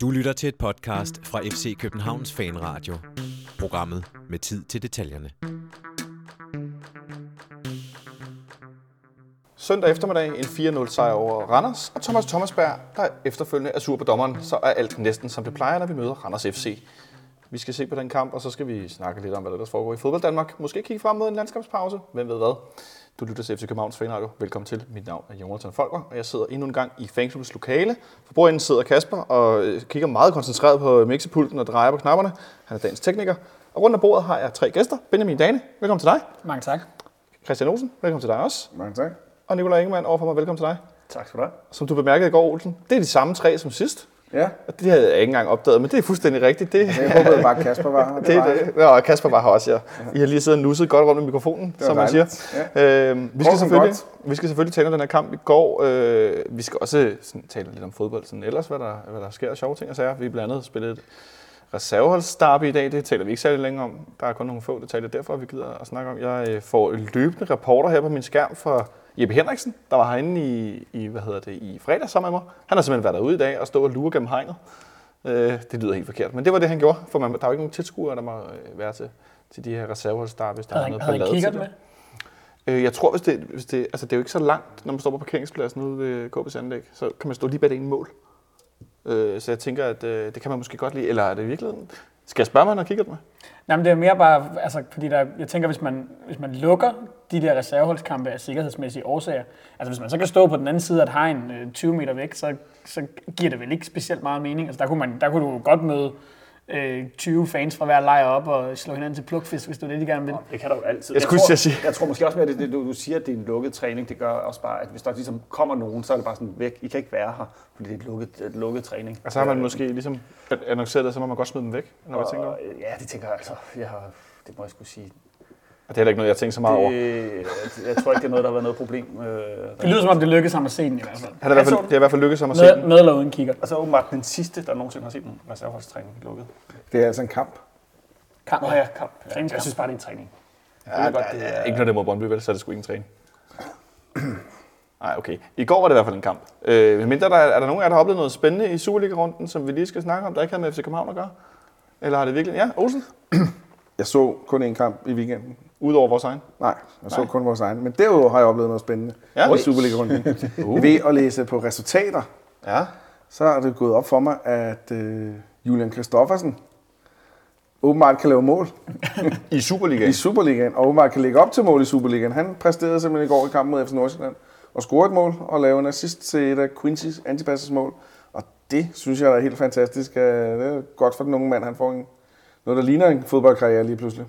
Du lytter til et podcast fra FC Københavns Fanradio. Programmet med tid til detaljerne. Søndag eftermiddag en 4-0 sejr over Randers, og Thomas Thomasberg, der efterfølgende er sur på dommeren, så er alt næsten som det plejer, når vi møder Randers FC. Vi skal se på den kamp, og så skal vi snakke lidt om, hvad der foregår i fodbold Danmark. Måske kigge frem mod en landskabspause. Hvem ved hvad? Du lytter til FC Københavns Fanradio. Velkommen til. Mit navn er Jonathan Folker, og jeg sidder endnu en gang i fanklubbens lokale. For bordenden sidder Kasper og øh, kigger meget koncentreret på mixepulten og drejer på knapperne. Han er dagens tekniker. Og rundt om bordet har jeg tre gæster. Benjamin Dane, velkommen til dig. Mange tak. Christian Olsen, velkommen til dig også. Mange tak. Og Nikolaj Ingemann overfor mig, velkommen til dig. Tak skal du have. Som du bemærkede i går, Olsen, det er de samme tre som sidst. Ja, Og det havde jeg ikke engang opdaget, men det er fuldstændig rigtigt. Det, jeg håbede bare, at Kasper var her. det, var det, det, og Kasper var her også, ja. I har lige siddet og nusset godt rundt med mikrofonen, som man siger. dejligt. Øh, vi, skal selvfølgelig, godt. vi skal selvfølgelig tale om den her kamp i går. Øh, vi skal også sådan, tale lidt om fodbold. Sådan, ellers, hvad der, hvad der sker af sjove ting og sager. Vi er blandt andet spillet et i dag. Det taler vi ikke særlig længe om. Der er kun nogle få detaljer derfor, vi gider at snakke om. Jeg øh, får løbende rapporter her på min skærm for Jeppe Henriksen, der var herinde i, i, hvad hedder det, i fredag sammen med mig. Han har simpelthen været derude i dag og stå og lure gennem hegnet. Øh, det lyder helt forkert, men det var det, han gjorde. For man, der er jo ikke nogen tilskuere, der må øh, være til, til de her reserveholdsdarby, hvis der er noget ballade til med? det. Øh, jeg tror, hvis det, hvis det, altså det er jo ikke så langt, når man står på parkeringspladsen ude ved KB's anlæg, så kan man stå lige bag det ene mål. Øh, så jeg tænker, at øh, det kan man måske godt lide. Eller er det i virkeligheden? Skal jeg spørge, om han har kigget med? Nej, men det er mere bare, altså, fordi der, jeg tænker, hvis man, hvis man lukker de der reserveholdskampe af sikkerhedsmæssige årsager, altså hvis man så kan stå på den anden side af et hegn øh, 20 meter væk, så, så giver det vel ikke specielt meget mening. Altså der kunne, man, der kunne du godt møde øh, 20 fans fra hver lejr op og slå hinanden til plukfisk, hvis du det, de gerne vil. Det kan der jo altid. Jeg skulle tror, til at sige. Jeg tror måske også mere, at det, du, du siger, at det er en lukket træning. Det gør også bare, at hvis der ligesom kommer nogen, så er det bare sådan væk. I kan ikke være her, fordi det er et lukket, et lukket træning. Og så har man Øh, måske ligesom annonceret det, så må man godt smide dem væk, når man tænker over. og, øh, Ja, det tænker jeg altså. Jeg har, det må jeg skulle sige. Og det er heller ikke noget, jeg tænker så meget over. Det, jeg, jeg tror ikke, det er noget, der har været noget problem. Øh, Det lyder som om, det lykkedes ham at se den i hvert fald. Han er i hvert fald, det er i hvert fald lykkedes ham at se Med, den. med eller uden kigger. og så er åbenbart den sidste, der nogensinde har set en reserveholdstræning lukket. Det er altså en kamp. Kamp. Nå ja, kamp. Ja, jeg synes bare, det er en træning. Ja, ved godt, det er er- ikke noget, det mod Brøndby, vel, så er det sgu ikke en træning. Nej, okay. I går var det i hvert fald en kamp. Øh, mindre der, er der nogen af jer, der har oplevet noget spændende i Superliga-runden, som vi lige skal snakke om, der ikke havde med FC København at gøre? Eller har det virkelig... Ja, Olsen? Jeg så kun én kamp i weekenden. Udover vores egen. Nej, jeg så kun vores egen. Men derudover har jeg oplevet noget spændende Ja. i Superliga-runden. Ved at læse på resultater, Ja. så er det gået op for mig, at øh, Julian Kristoffersen åbenbart kan lave mål I Superligaen. i Superligaen, og åbenbart kan lægge op til mål i Superligaen. Han præsterede simpelthen i går i kampen mod FC Nordsjælland og score et mål og lave en assist til et af Quincy's antipasses mål. Og det synes jeg er helt fantastisk. Øh, Det er godt for den unge mand. Han får en, noget, der ligner en fodboldkarriere lige pludselig.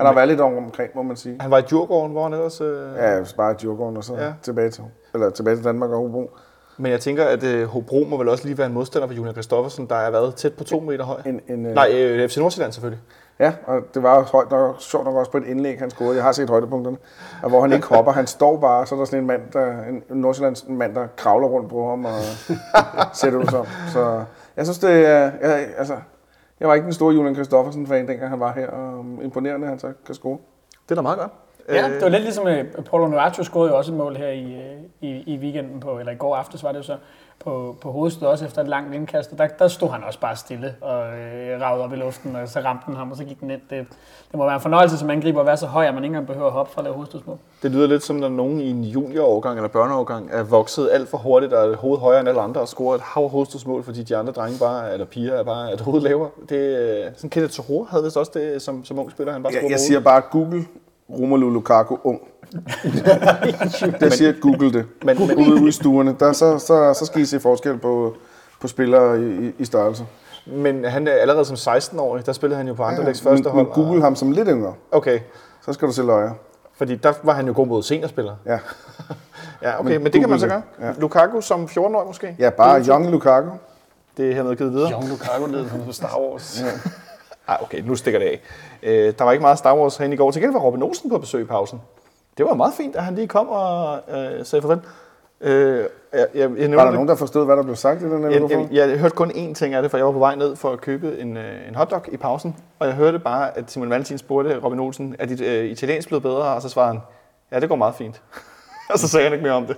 Han har været lidt om- omkring, må man sige. Han var i Djurgården, hvor han ellers... Øh... Ja, bare i Djurgården og så Ja. tilbage, til, eller tilbage til Danmark og Hobro. Men jeg tænker, at øh, Hobro må vel også lige være en modstander for Julian Kristoffersen, der er været tæt på to meter høj. En, en, øh, Nej, øh, FC Nordsjælland selvfølgelig. Ja, og det var højt nok, sjovt nok også på et indlæg, han scorede. Jeg har set højdepunkterne. Og hvor han ikke hopper, han står bare, så er der sådan en mand, der, en Nordsjællands mand, der kravler rundt på ham og det ud som. Så jeg synes, det er, jeg, altså, jeg var ikke den store Julian Kristoffersen-fan, dengang han var her, og um, imponerende, at han så kan score. Det er da meget godt. Ja, det var lidt ligesom, at Paulo Nuaccio scorede jo også et mål her i, øh, i, i weekenden, på, eller i går aftes var det jo så, på, på hovedstød også efter et langt indkast. Og der, der stod han også bare stille og øh, ragede op i luften, og så ramte den ham, og så gik den ind. Det, det må være en fornøjelse som angriber at være så høj, at man ikke engang behøver at hoppe for at lave hovedstødsmål. Det lyder lidt som, når nogen i en juniorårgang eller børneårgang er vokset alt for hurtigt og er hovedet højere end alle andre og scorer et hav hovedstødsmål, fordi de andre drenge bare, eller piger er bare et hoved lavere. Det, sådan Kenneth Tohore havde vist også det som, som ung spiller, han bare Jeg, scorede jeg siger bare Google Romelu Lukaku ung. Jeg siger Google det. Men- men- ude, ude i stuerne, der, så, så, så skal I se forskel på, på spillere i, i, i størrelse. Men han er allerede som 16-årig, der spillede han jo på Anderlechts første men, hold. men Google ham som lidt yngre, Okay, så skal du se løjer. fordi der var han jo god mod seniorspillere. Ja. Ja, okay, men, Men det kan man så gøre. det, Ja. Lukaku som 14-årig måske? Ja, bare young Lukaku. Det er hermed givet videre. John Lukaku ned på Star Wars. Ja. Ej, okay, nu stikker det af. Øh, der var ikke meget Star Wars herinde i går. Til gengæld var Robin Olsen på besøg i pausen. Det var meget fint, at han lige kom og øh, sagde farvel. Øh, jeg, jeg, jeg, nævner Var der det- nogen, der forstod, hvad der blev sagt i den her jeg, mikrofon? jeg, jeg, hørte kun én ting af det, for jeg var på vej ned for at købe en, øh, en hotdog i pausen. Og jeg hørte bare, at Simon Valentin spurgte Robin Olsen, er dit øh, italiensk blevet bedre? Og så svarede han, ja, det går meget fint. og så sagde han ikke mere om det.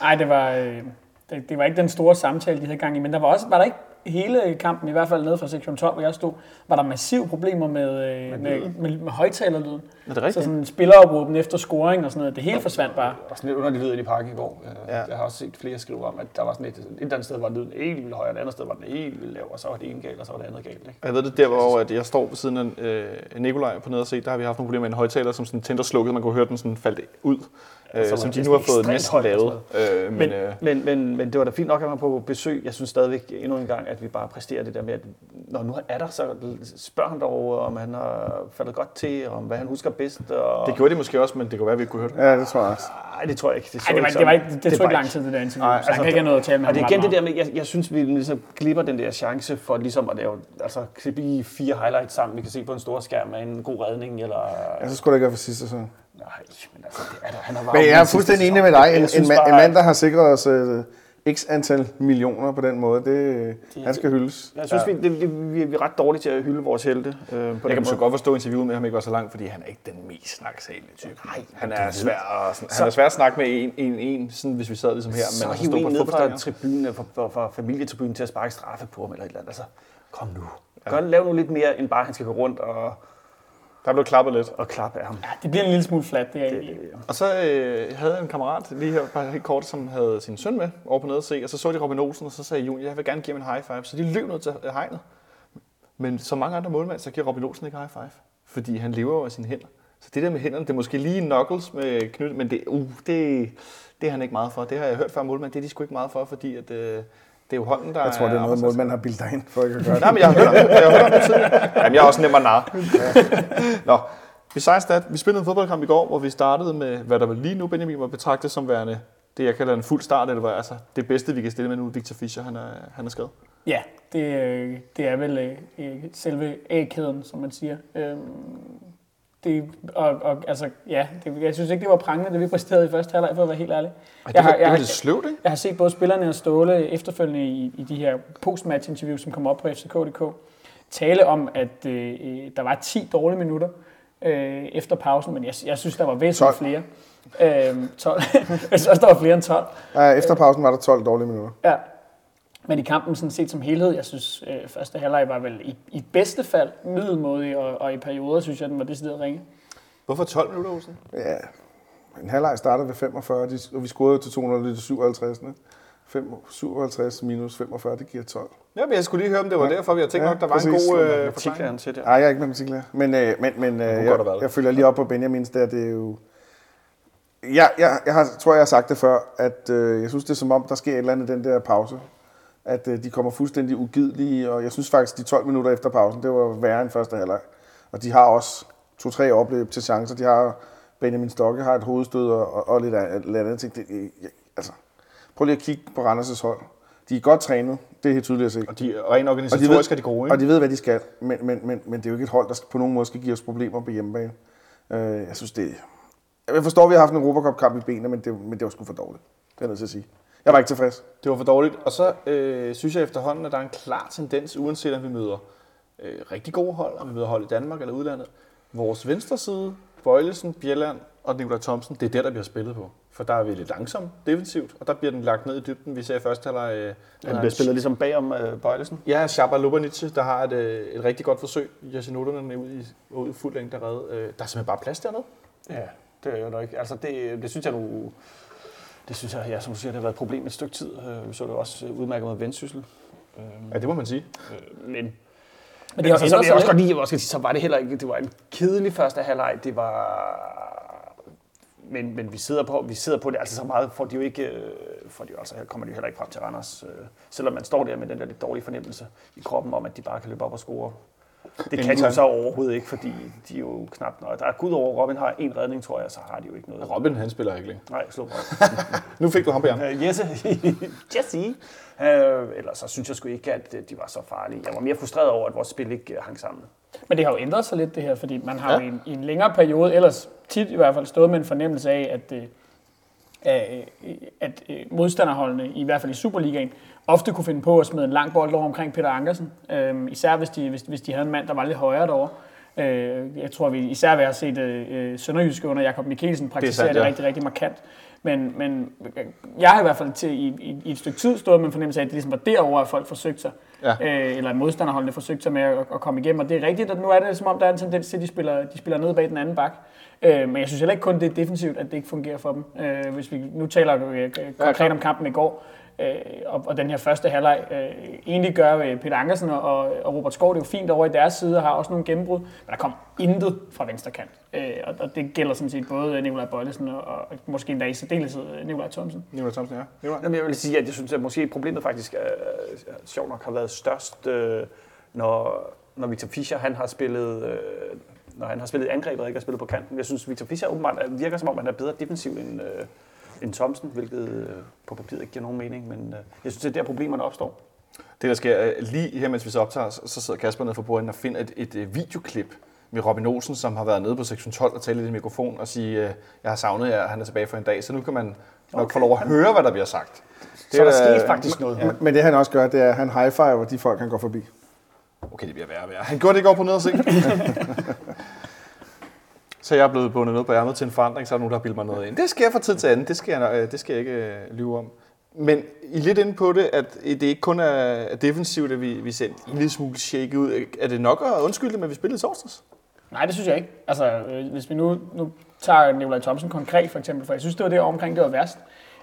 Nej, det var, øh, det, det var ikke den store samtale, de havde gang i, men der var, også, var der ikke hele kampen, i hvert fald nede fra sektion 12, hvor jeg stod, var der massive problemer med, øh, med, med, med højtalerlyden. Er det rigtigt? Så sådan spilleropråben efter scoring og sådan noget, det hele forsvandt bare. Der var sådan lidt underlig lyd i parken i går. Ja. Ja. Jeg har også set flere skrive om, at der var sådan et, et eller andet sted var lyden helt vildt høj, og et andet sted var den helt vildt lav, og så var det ene galt, og så var det andet galt. Ikke? Jeg ved det, der hvor at jeg står ved siden af øh, Nikolaj på nede og se, der har vi haft nogle problemer med en højtaler, som sådan tændte og slukkede, man kunne høre den sådan falde ud, øh, så var som det de nu har fået næsten lavet. Øh, men, Men, øh, men, men, men det var da fint nok, at man var på besøg. Jeg synes stadigvæk endnu en gang, at vi bare præsterer det der med, at når nu er der, så spørg ham dog, om han har faldet godt til, om hvad han husker bedst. Og... det gjorde de måske også, men det kunne være, at vi ikke kunne høre det. Ja, det tror jeg også. Nej, det tror jeg ikke. Det, så Ej, det, var, ikke det, var ikke, det, det tog ikke lang tid, det der interview. Nej, så han altså, kan ikke have noget at tale med Og det er igen det der med, jeg, jeg synes, vi ligesom glipper den der chance for ligesom at lave, altså klippe i fire highlights sammen, vi kan se på en stor skærm med en god redning, eller... Ja, så skulle det ikke være for sidste sæson. Nej, men altså, det er der, han har Men jeg er fuldstændig enig med dig. En, en, en mand, der har sikret os uh, x antal millioner på den måde, det, han skal hyldes. Jeg synes, ja. vi, det, det, vi, vi er ret dårlige til at hylde vores helte. Øh, på Jeg den kan måde. godt forstå interviewet med ham ikke var så langt, fordi han er ikke den mest snaksalige type. Nej, han det er svær at, sådan, Så- han er svær at snakke med en, en, en sådan, hvis vi sad ligesom her. så altså hiv en på ned fra tribunen, fra, fra, fra familietribunen til at sparke straffe på ham eller et eller andet. Altså, kom nu. Gør, lav nu lidt mere, end bare, at han skal gå rundt og, Der blev klappet lidt. og klappe af ham. Ja, det bliver en lille smule flat, det er egentlig. Og så øh, havde jeg en kammerat lige her, bare helt kort, som havde sin søn med over på nede se, og så så de Robin Olsen, og så sagde Jon, jeg vil gerne give ham en high five. Så de løb ned til hegnet. Men som mange andre målmænd, så giver Robin Olsen ikke high five, fordi han lever af sine hænder. Så det der med hænderne, det er måske lige knuckles med knyt, men det, uh, det, det er han ikke meget for. Det har jeg hørt fra målmænd, det er de sgu ikke meget for, fordi at, øh, det er jo hånden, der Jeg tror, det er noget, målmanden har bildet dig ind for ikke at gøre det. Nej, men jeg har hørt, jeg har hørt om det tidligere. Jamen, jeg er også nem at narre. Nå, besides that, vi spillede en fodboldkamp i går, hvor vi startede med, hvad der vel lige nu, Benjamin, var betragtet som værende det, jeg kalder en fuld start, eller hvad, altså det bedste, vi kan stille med nu, Victor Fischer, han er, han er skadet. Ja, det, øh, det er vel øh, øh, selve A-kæden, som man siger. Øhm, det, og, og altså, ja, det, jeg synes ikke, det var prangende, det vi præsterede i første halvleg, for at være helt ærlig. Ej, det, Jeg har- det var lidt sløvt, ikke? Jeg har set både spillerne og Ståle efterfølgende i, i de her post-match-interviews, som kommer op på FCK.dk, tale om, at øh, øh, der var 10 dårlige minutter øh, efter pausen, men jeg, jeg synes, der var væsentligt 12. flere. Øh, 12. jeg synes også, der var flere end 12. Ja, efter pausen var der 12 dårlige minutter. Ja. Men i kampen sådan set som helhed, jeg synes, øh, første halvleg var vel i, i bedste fald middelmodig, og, og i perioder synes jeg, den var decideret ringe. Hvorfor 12 minutter, Olsen? Ja, en halvleg startede ved 45, de- og vi scorede til 200 til 57. 5, 57 minus 45, det giver 12. Ja, men jeg skulle lige høre, om det var Ja. derfor, vi har tænkt Ja, nok, der var præcis. en god øh, Matematiklæreren forklaring. til det. Nej, jeg er ikke matematiklærer. Men, øh, men, men øh, jeg, jeg følger lige op på Benjamins der, det er jo... Jeg, jeg, jeg har, tror, jeg har sagt det før, at øh, jeg synes, det er som om, der sker et eller andet den der pause. At øh, de kommer fuldstændig ugidelige, og jeg synes faktisk, de 12 minutter efter pausen, det var værre end første halvleg. Og de har også to-tre opløb til chancer. De har Benjamin Stokke har et hovedstød og, og, og lidt, an- lidt andet ting. Det, jeg, altså, prøv lige at kigge på Randers' hold. De er godt trænet, det er helt tydeligt at se. Og de er rent organisatorisk er de gode, Og ikke? de ved, hvad de skal, men, men, men, men det er jo ikke et hold, der på nogen måde skal give os problemer på hjemmebane. Øh, jeg synes, det Jeg forstår, at vi har haft en Europacup-kamp i benene, men det, men det var sgu for dårligt. Det er jeg nødt til at sige. Jeg var ikke tilfreds. Det var for dårligt. Og så øh, synes jeg efterhånden, at der er en klar tendens, uanset om vi møder øh, rigtig gode hold, om vi møder hold i Danmark eller udlandet. Vores venstre side, Bøjlesen, Bjelland og Nikolaj Thomsen, det er der, der bliver spillet på. For der er vi lidt langsomme defensivt, og der bliver den lagt ned i dybden. Vi ser i første halvleg... Øh, Ja, det bliver spillet ligesom bagom øh, Bøjlesen. Ja, Shabba Lubanic, der har et, øh, et rigtig godt forsøg. Jasinotonen er ude i, ude i fuld længde der redde. Øh, der er simpelthen bare plads dernede. Ja, det er jo nok ikke. Altså, det, det synes jeg nu... Det synes jeg, ja, som du siger, det har været et problem et stykke tid. Øh, Vi så det også øh, udmærket med Vendsyssel. Øh, Ja, det må man sige. Men, Men men det har altså, så vil jeg også godt lide, også, så var det heller ikke, det var en kedelig første halvleg. Det var, men, men vi sidder på, vi sidder på det altså så meget, for de jo ikke, øh, for de jo altså, kommer de jo heller ikke frem til Randers, øh, selvom man står der med den der lidt dårlige fornemmelse i kroppen om, at de bare kan løbe op og score. Det kan de jo så overhovedet ikke, fordi de er jo knap nok. Der er gud over, Robin har en redning, tror jeg, så har de jo ikke noget. Robin, han spiller ikke længere. Nej, slå Robin. Nu fik du ham på hjernen. Øh, Jesse. Jesse. Øh, ellers så synes jeg sgu ikke, at øh, de var så farlige. Jeg var mere frustreret over, at vores spil ikke hang sammen. Men det har jo ændret sig lidt, det her, fordi man har Ja. jo i en, i en længere periode, ellers tit i hvert fald, stået med en fornemmelse af, at, øh, at, at øh, modstanderholdene, i hvert fald i Superligaen, ofte kunne finde på at smide en lang bold over omkring Peter Ankersen. Øh, især hvis de, hvis, hvis de havde en mand, der var lidt højere derovre. Øh, jeg tror, vi især vil have set øh, Sønderjyske under Jakob Mikkelsen praktisere det, sandt, det ja. rigtig, rigtig markant. Men, men jeg har i hvert fald til, i, i, i et stykke tid stået med en fornemmelse af, at det ligesom var derovre, at folk forsøgte sig. Ja. Øh, eller modstanderholdene forsøgte sig med at, at, komme igennem. Og det er rigtigt, at nu er det som om, der er en tendens til, at de spiller, de spiller ned bag den anden bak. Øh, men jeg synes heller ikke kun, det er defensivt, at det ikke fungerer for dem. Øh, hvis vi nu taler øh, konkret om kampen i går, øh, og, og den her første halvleg, øh, egentlig gør øh, Peter Ankersen og, og Robert Skov det jo fint over i deres side, og har også nogle gennembrud, men der kom intet fra venstre kant. Øh, og, og det gælder sådan set både Nikolaj Bøjlesen og, og måske endda i særdeleshed øh, Nikolaj Thomsen. Nikolaj Thomsen, ja. Nikolaj? Jamen, jeg vil sige, at jeg synes, at måske problemet faktisk er, sjovt nok har været størst, øh, når, når Victor Fischer han har spillet, øh, når han har spillet angrebet og ikke har spillet på kanten. Jeg synes, Victor Fischer åbenbart virker som om, han er bedre defensiv end, øh, end Thomsen, hvilket øh, på papiret ikke giver nogen mening, men øh, jeg synes, det er der problemerne opstår. Det, der sker øh, lige her, mens vi så optager, så sidder Kasper nede for bordet og finder et, et, et videoklip med Robin Olsen, som har været nede på sektion 12 og tale lidt i mikrofon og sige, øh, jeg har savnet jer, han er tilbage for en dag, så nu kan man nok Okay. få lov at høre, hvad der bliver sagt. Det Så der er- skete faktisk noget. Men, men det han også gør, det er, at han high-fiver de folk, han går forbi. Okay, det bliver værre og værre. Han gjorde det ikke over på ned og se. Så jeg er blevet bundet noget på ærmet til en forandring, så er der nogen, der har bildet mig noget ind. Det sker fra tid til anden, det skal jeg, øh, det skal jeg ikke øh, lyve om. Men I er lidt inde på det, at det ikke kun er defensivt, at vi, vi ser en lille smule shake ud. Er det nok at undskylde det, men vi spillede torsdags? Nej, det synes jeg ikke. Altså, øh, hvis vi nu, nu tager Nikolaj Thomsen konkret for eksempel, for jeg synes, det var det omkring, det var værst.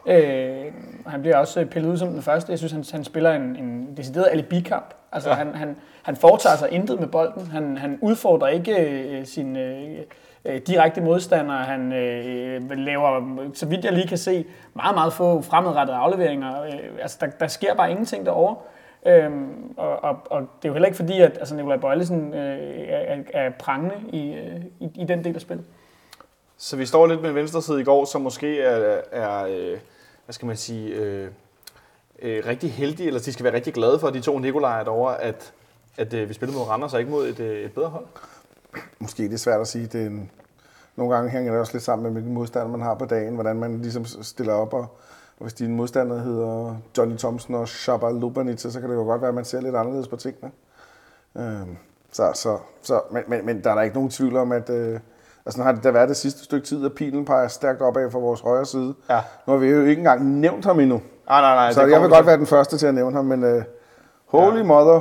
Øh, han bliver også pillet ud som den første. Jeg synes, han, han spiller en, en decideret alibi-kamp. Altså, ja. han, han, han foretager sig intet med bolden. Han, han udfordrer ikke øh, sin øh, øh, direkte modstander. Han øh, øh, laver, så vidt jeg lige kan se, meget, meget få fremadrettede afleveringer. Øh, altså, der, der sker bare ingenting derovre. Øhm, og, og, og det er jo heller ikke fordi, at altså, Nikolaj Bøjlesen øh, er, er prangende i, øh, i, i den del af spillet. Så vi står lidt med en venstre side i går, som måske er, er øh, hvad skal man sige, øh, øh, rigtig heldige, eller de skal være rigtig glade for, de to Nikolaj derovre, at, at øh, vi spillede mod Randers og ikke mod et, øh, et bedre hold. Måske det er svært at sige. Det er en, nogle gange hænger det også lidt sammen med, hvilken modstander man har på dagen, hvordan man ligesom stiller op. Og, og hvis din modstander hedder Johnny Thompson og Shabba Lubanitsa, så kan det jo godt være, at man ser lidt anderledes på tingene. Øhm, så, så, så, men, men, men der er der ikke nogen tvivl om, at øh, altså, har det da været det sidste stykke tid, at pilen peger stærkt opad fra vores højre side. Ja. Nu har vi jo ikke engang nævnt ham endnu. Nej, nej, nej. Så det jeg vil vi godt være den første til at nævne ham, men øh, holy ja. mother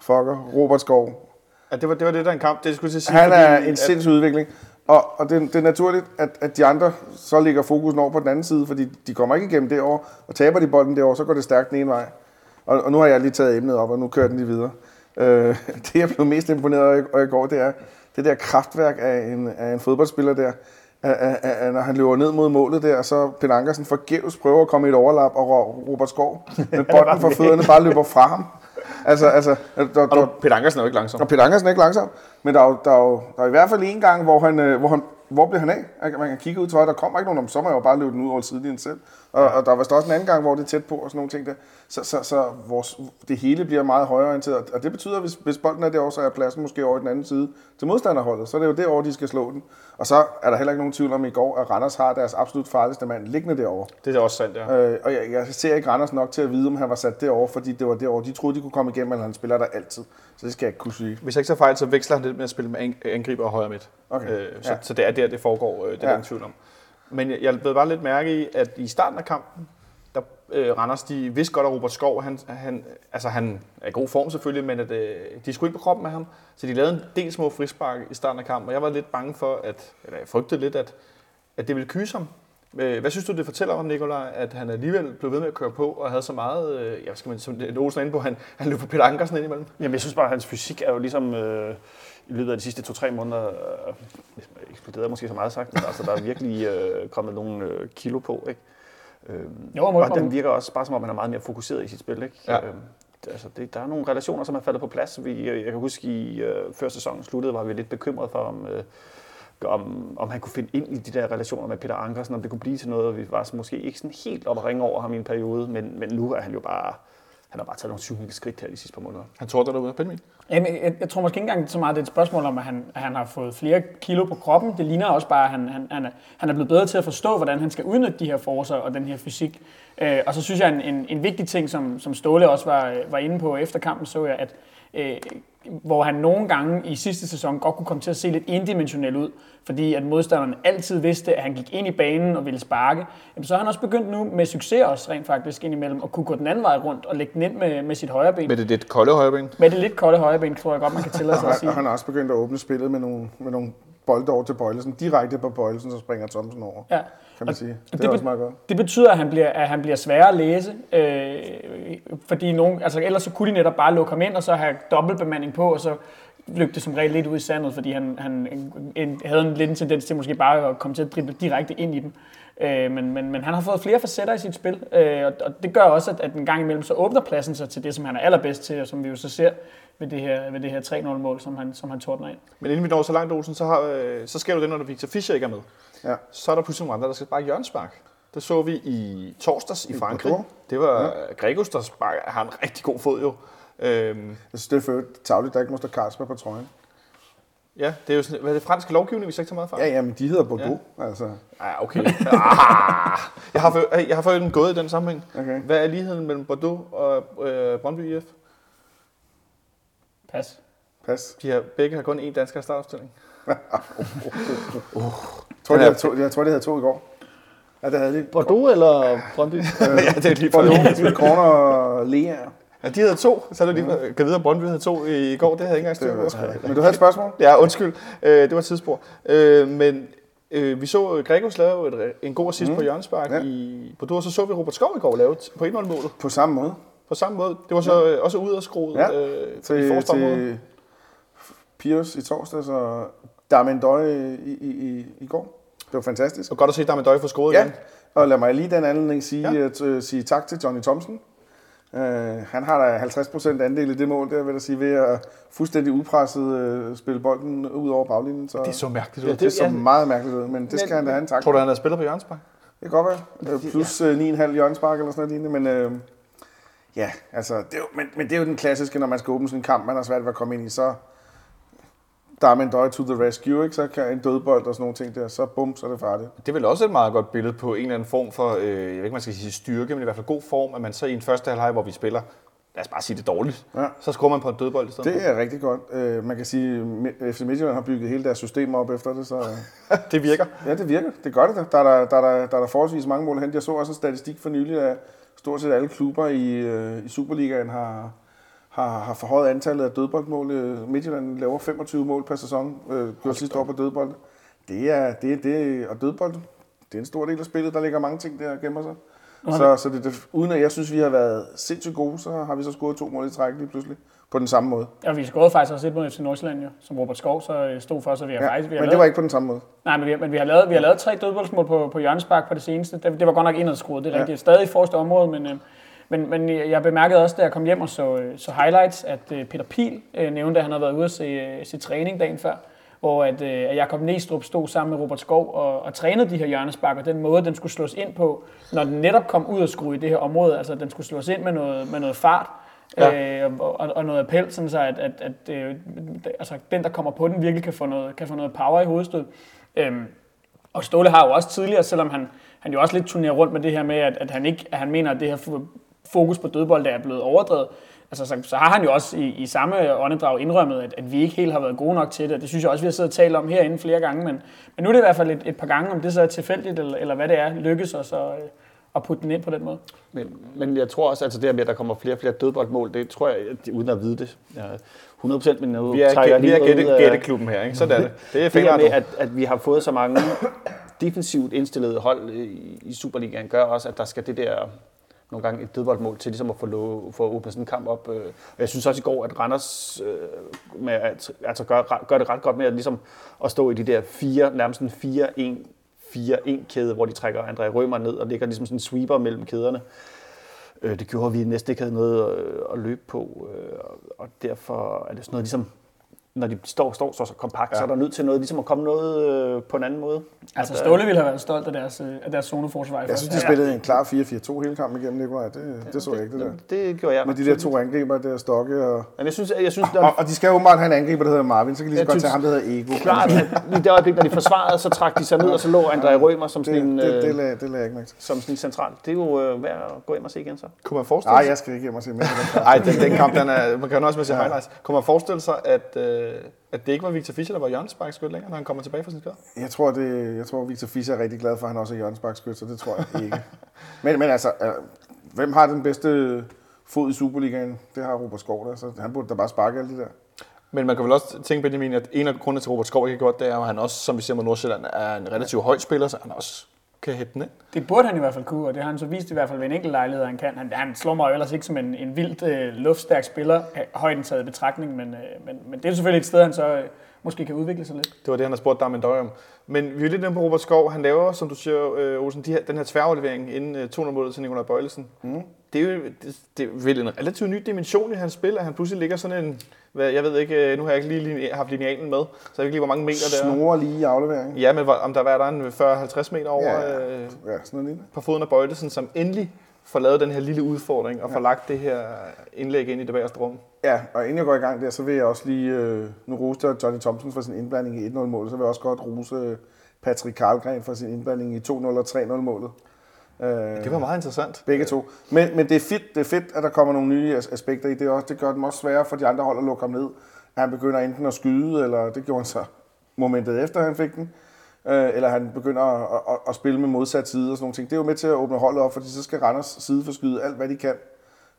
fucker, Robert Skov. Ja, det var, det var det, der er en kamp. Det skulle til sige. Han er fordi, en sindssyg udvikling. Og, og det, det er naturligt, at, at de andre så ligger fokusen over på den anden side, fordi de kommer ikke igennem det år, og taber de bolden det år, så går det stærkt den ene vej. Og, og nu har jeg lige taget emnet op, og nu kører den lige videre. Øh, det, jeg blev mest imponeret af i går, det er det der kraftværk af en, af en fodboldspiller der. At, at, at, når han løber ned mod målet der, så Peter Ankersen forgæves prøver at komme i et overlap, og Ro- Robert Skov med bolden for fødderne bare løber fra ham. Altså, altså, der, der, Og Peter Ankersen er jo ikke langsom. og Peter Ankersen er ikke langsom, men der er jo, der er jo der er i hvert fald en gang, hvor han, øh, hvor han hvor blev han af? Man kan- Man kan kigge ud til højre, der kommer ikke nogen om, så må jeg bare løbe den ud over sidelinjen selv. Og, og der var også en anden gang, hvor det er tæt på og sådan nogle ting der. Så, så, så vores, det hele bliver meget højreorienteret, og det betyder, at hvis, hvis bolden er derovre, så er pladsen måske over i den anden side til modstanderholdet. Så er det jo derovre, de skal slå den. Og så er der heller ikke nogen tvivl om i går, at Randers har deres absolut farligste mand liggende derovre. Det er også sandt, ja. Øh, og jeg, jeg ser ikke Randers nok til at vide, om han var sat derovre, fordi det var derovre. De troede, de kunne komme igennem, men han spiller der altid. Så det skal jeg ikke kunne sige. Hvis jeg ikke så fejl, så veksler han lidt med at spille med ang- angriber og højre midt. Okay. Øh, så, Ja. så det er der, det foregår. Øh, det er ja. ingen tvivl om. Men jeg, jeg blev bare lidt mærke i, at i starten af kampen, der øh, Randers, de vidste godt, at Robert Skov, han, han, altså han er i god form selvfølgelig, men at, øh, de skulle ikke på kroppen med ham. Så de lavede en del små frispark i starten af kampen, og jeg var lidt bange for, at, eller jeg frygtede lidt, at, at det ville kyse ham. Øh, hvad synes du, det fortæller om, Nikolaj, at han alligevel blev ved med at køre på, og havde så meget, øh, ja, skal man, som Olsen er inde på, han, han løb på Peter Ankersen ind imellem? Jamen, jeg synes bare, at hans fysik er jo ligesom øh, i løbet af de sidste to-tre måneder øh, eksploderet, måske så meget sagt, men altså, der er virkelig øh, kommet nogle øh, kilo på, ikke? Øh, Jo, må og komme. den virker også bare som om, han er meget mere fokuseret i sit spil, ikke? Ja. Øh, det- altså, det, der er nogle relationer, som er faldet på plads. Vi, jeg kan huske, i øh, før sæsonen sluttede, var vi lidt bekymrede for, om, øh, om, om han kunne finde ind i de der relationer med Peter Ankersen, om det kunne blive til noget, og vi var så måske ikke sådan helt op at ringe over ham i en periode, men, men nu er han jo bare, han har bare taget nogle syv skridt her de sidste par måneder. Han tog dig derude, Benjamin. Jamen, jeg, jeg tror måske ikke engang så meget, det er et spørgsmål om, at han, at han har fået flere kilo på kroppen. Det ligner også bare, at han, han, han, er, han er blevet bedre til at forstå, hvordan han skal udnytte de her forcer og den her fysik. Øh, og så synes jeg, en, en, en vigtig ting, som, som Ståle også var, var inde på efter kampen, så jeg, at øh, hvor han nogle gange i sidste sæson godt kunne komme til at se lidt indimensionel ud, fordi at modstanderen altid vidste, at han gik ind i banen og ville sparke, jamen så har han også begyndt nu med succes også rent faktisk indimellem, at kunne gå den anden vej rundt og lægge den ind med, med sit højre ben. Med det lidt kolde højreben. Med det lidt kolde højre ben, tror jeg godt, man kan tillade sig at Og sige. han har også begyndt at åbne spillet med nogle, med nogle bolde over til Bøjlesen. Direkte på Bøjlesen, så springer Thomsen over, Ja. Kan man sige. Det, det det er be- også meget godt. Det betyder, at han bliver, at han bliver sværere at læse, øh, fordi nogen, altså ellers så kunne de netop bare lukke ham ind, og så have dobbeltbemanding på, og så løb det som regel lidt ud i sandet, fordi han, han en, havde en lidt en tendens til måske bare at komme til at drible direkte ind i dem. Øh, men, men, men han har fået flere facetter i sit spil, øh, og, og det gør også, at, at en gang imellem så åbner pladsen sig til det, som han er allerbedst til, og som vi jo så ser ved det her, ved det her 3-0-mål, som han, som han tordner ind. Men inden vi når så langt, Olsen, så, har, øh, så sker jo det, når Victor Fischer ikke er med. Ja. Så er der pludselig nogle andre, der skal sparke hjørnespark. Det så vi i torsdags i Frankrig. Bordeaux. Det var ja. Gregus, der sparker, har en rigtig god fod jo. Øhm, Jeg synes, det er for tavligt, der ikke må stå Carlsberg på trøjen. ja, det er jo sådan, hvad er det franske lovgivning, hvis jeg ikke tager meget fejl? Ja, jamen, de hedder Bordeaux. Ja. Altså, Ja, okay. Ah, jeg har for, jeg har for en gået i den sammenhæng. Okay. Hvad er ligheden mellem Bordeaux og øh, Brøndby IF? Pas. pas. De har, begge har kun én dansker i startopstilling. Jeg tror, de havde to, jeg tror, de havde to i går. Ja, det havde de. Bordeaux eller Brøndby? ja, det er lige for Bordeaux med Corner og Lea. Ja, de havde to. Så er det lige, kan vide, at Brøndby havde to i går. Det havde jeg ikke engang styr på. Men du havde et spørgsmål? Ja, undskyld. Øh, det var et tidsspor. Øh, men øh, vi så Gregos lave et, en god assist mm. på hjørnespark Ja. ja. i Bordeaux, og så så vi Robert Skov i går lave på 1-0-målet. På samme måde. På samme måde. Det var så øh, også ud af skruet Ja. øh, i Til, område. til Pius i torsdags og Darmen Døj i, i, i, i går. Det var fantastisk. Og godt at se, at der med Døje få scoret Ja, igen. og lad mig lige den anledning sige, Ja. ja. at, uh, sige tak til Johnny Thompson. Uh, han har da 50% andel i det mål, der vil jeg sige, ved at fuldstændig upresset uh, spille bolden ud over baglinjen. Så Det er så mærkeligt ud. det, det så ja. meget mærkeligt ud, men det skal han da have en tak Tror for. du, han havde spillet på hjørnespark? Det kan godt være. Øh, Plus uh, 9,5 hjørnespark eller sådan noget lignende, men øh, ja, altså, det er jo, men, men det er jo den klassiske, når man skal åbne sådan en kamp, man har svært ved at komme ind i, så der er to the rescue, ikke? så kan en dødbold og sådan nogle ting der, så bum, så er det farligt. Det er vel også et meget godt billede på en eller anden form for, øh, jeg ved ikke, man skal sige styrke, men i hvert fald god form, at man så i en første halvleg, hvor vi spiller, lad os bare sige det dårligt, Ja. så skruer man på en dødbold i stedet Det er rigtig godt. Øh, man kan sige, at FC Midtjylland har bygget hele deres system op efter det, så for. det virker. ja, det virker. Det gør det. Der er der, der, er der, der, er der forholdsvis mange mål hen. Jeg så også en statistik for nylig, at stort set alle klubber i, øh, i Superligaen har, har, har forhøjet antallet af dødboldmål. Øh, Midtjylland laver 25 mål per sæson, øh, gjorde sidste år på dødbold. Det er, det, er- det, og dødbold, det er en stor del af spillet. Der ligger mange ting der og gemmer sig. Så, så det, det, uden at jeg synes, vi har været sindssygt gode, så har vi så scoret to mål i træk lige pludselig. På den samme måde. Ja, vi scorede faktisk også et mod FC Nordsjælland, jo, som Robert Skov så øh, stod for, så vi har Ja, faktisk... Vi har men lavet, det var ikke på den samme måde. Nej, men vi, har, men vi har lavet, vi har lavet tre dødboldsmål på, på hjørnespark på det seneste. Det, det var godt nok indadskruet, det er Ja. rigtigt. Stadig i forreste område, men, øh, men, men jeg bemærkede også, da jeg kom hjem og så, så highlights, at øh, Peter Pil øh, nævnte, at han havde været ude at se, øh, se træning dagen før, hvor at, øh, at Jakob Næstrup stod sammen med Robert Skov og, og trænede de her hjørnespark, og den måde, den skulle slås ind på, når den netop kom ud af skrue i det her område, altså den skulle slås ind med noget, med noget fart, ja. øh, og, og, og noget appel, sådan så at, at, at øh, altså, den, der kommer på den, virkelig kan få noget, kan få noget power i hovedstød. Øhm, og Ståle har jo også tidligere, selvom han, han jo også lidt turnerer rundt med det her med, at, at, han, ikke, at han mener, at det her fokus på dødbold der er blevet overdrevet, altså, så, så har han jo også i, i samme åndedrag indrømmet, at, at vi ikke helt har været gode nok til det. Det synes jeg også, vi har siddet og talt om herinde flere gange, men, men nu er det i hvert fald et, et par gange, om det så er tilfældigt, eller, eller hvad det er, lykkes os at, øh, at putte den ind på den måde. Men, men jeg tror også, altså det her med, at der kommer flere og flere dødboldmål, det tror jeg, at- uden at vide det, ja, 100% men nu Vi er, trækker vi er gætte, ud af- gætteklubben her, ikke? Sådan er det. Det er det her med, at, at vi har fået så mange defensivt indstillede hold i, i Superligaen, gør også, at der skal det der nogle gange et dødboldmål til ligesom at få, lov, få åbnet sådan en kamp op. øh. Og jeg synes også i går, at Randers øh, med, at, altså gør, gør det ret godt med at, ligesom at stå i de der fire, nærmest en 4-1 4-1 kæde, hvor de trækker André Rømer ned og ligger ligesom sådan en sweeper mellem kæderne. Øh, det gjorde, at vi næsten ikke havde noget at, at løbe på, øh, og derfor er det sådan noget ligesom når de står, står, står så kompakt, ja. så er der nødt til noget, ligesom at komme noget øh, på en anden måde. Altså At, øh, Ståle ville have været stolt af deres, øh, af deres zoneforsvar. Jeg synes, de spillede en klar 4-4-2 hele kampen igennem, Nikolaj. Det, det så jeg ikke, det der. Det gjorde jeg. Med de der to angriber, der Stokke og... Men jeg synes, jeg synes der, Og, og de skal jo åbenbart have en angriber, der hedder Marvin, så kan de lige så godt tage ham, der hedder Ego. klart, at i det øjeblik, når de forsvarede, så trak de sig ned, og så lå André Rømer som sådan Det, en, det, det, øh, lagde, det lagde jeg ikke mærke som sådan en central. Det er jo øh, værd at gå hjem og se igen så. Kunne man forestille Nej, sig... jeg skal ikke hjem og se mere. af den den, kamp, den er, man kan jo også med se highlights. Kunne man forestille sig, at, øh, at det ikke var Victor Fischer, der var hjørnesparkskyld længere, når han kommer tilbage fra sin skade? Jeg tror, det, jeg tror, Victor Fischer er rigtig glad for, at han også er Jørgens Bakskyt, så det tror jeg ikke. men, men altså, øh, hvem har den bedste fod i Superligaen? Det har Robert Skov der, så han burde da bare sparke alle de der. Men man kan vel også tænke, Benjamin, at en af grundene til, at Robert Skov ikke har gjort, det er, at han også, som vi ser mod Nordsjælland, er en relativt høj spiller, så han også kan hætte den ind. Det burde han i hvert fald kunne, og det har han så vist i hvert fald ved en enkelt lejlighed, han kan. Han, han slår mig jo ellers ikke som en, en vildt øh, luftstærk spiller, øh, højden taget i betragtning, men, øh, men, men det er selvfølgelig et sted, han så øh, måske kan udvikle sig lidt. Det var det, han har spurgt dig med om. Men vi er lidt inde på Robert Skov. Han laver, som du siger, øh, Olsen, de her, den her tværaflevering inden øh, 200 målet til Nikolaj Bøjlesen. Mm. Det er jo det, det er vel en relativt ny dimension i hans spil, at han pludselig ligger sådan en... Hvad, jeg ved ikke, øh, nu har jeg ikke lige haft linealen med, så jeg ved ikke lige, hvor mange meter der er. Snore lige i afleveringen. Ja, men om der var der er en 40-50 meter over Ja, ja. ja. øh, Ja, sådan noget på foden af Bøjlesen, som endelig får lavet den her lille udfordring og får lagt det her indlæg ind i det bagerste rum. Ja, og inden jeg går i gang der, så vil jeg også lige, øh, nu roste jeg Johnny Thompson for sin indblanding i 1-0-målet, så vil jeg også godt rose øh, Patrick Karlgren for sin indblanding i 2-0 og 3-0-målet. Øh, Det var meget interessant. Begge to. Men, men det, er fedt, det er fedt, at der kommer nogle nye as- aspekter i det. Også, det gør dem også sværere for de andre hold at lukke ham ned. At han begynder enten at skyde, eller det gjorde han så momentet efter, han fik den. Øh, eller han begynder at, at, at, spille med modsat side og sådan nogle ting. Det er jo med til at åbne holdet op, fordi så skal Randers side forskyde alt, hvad de kan.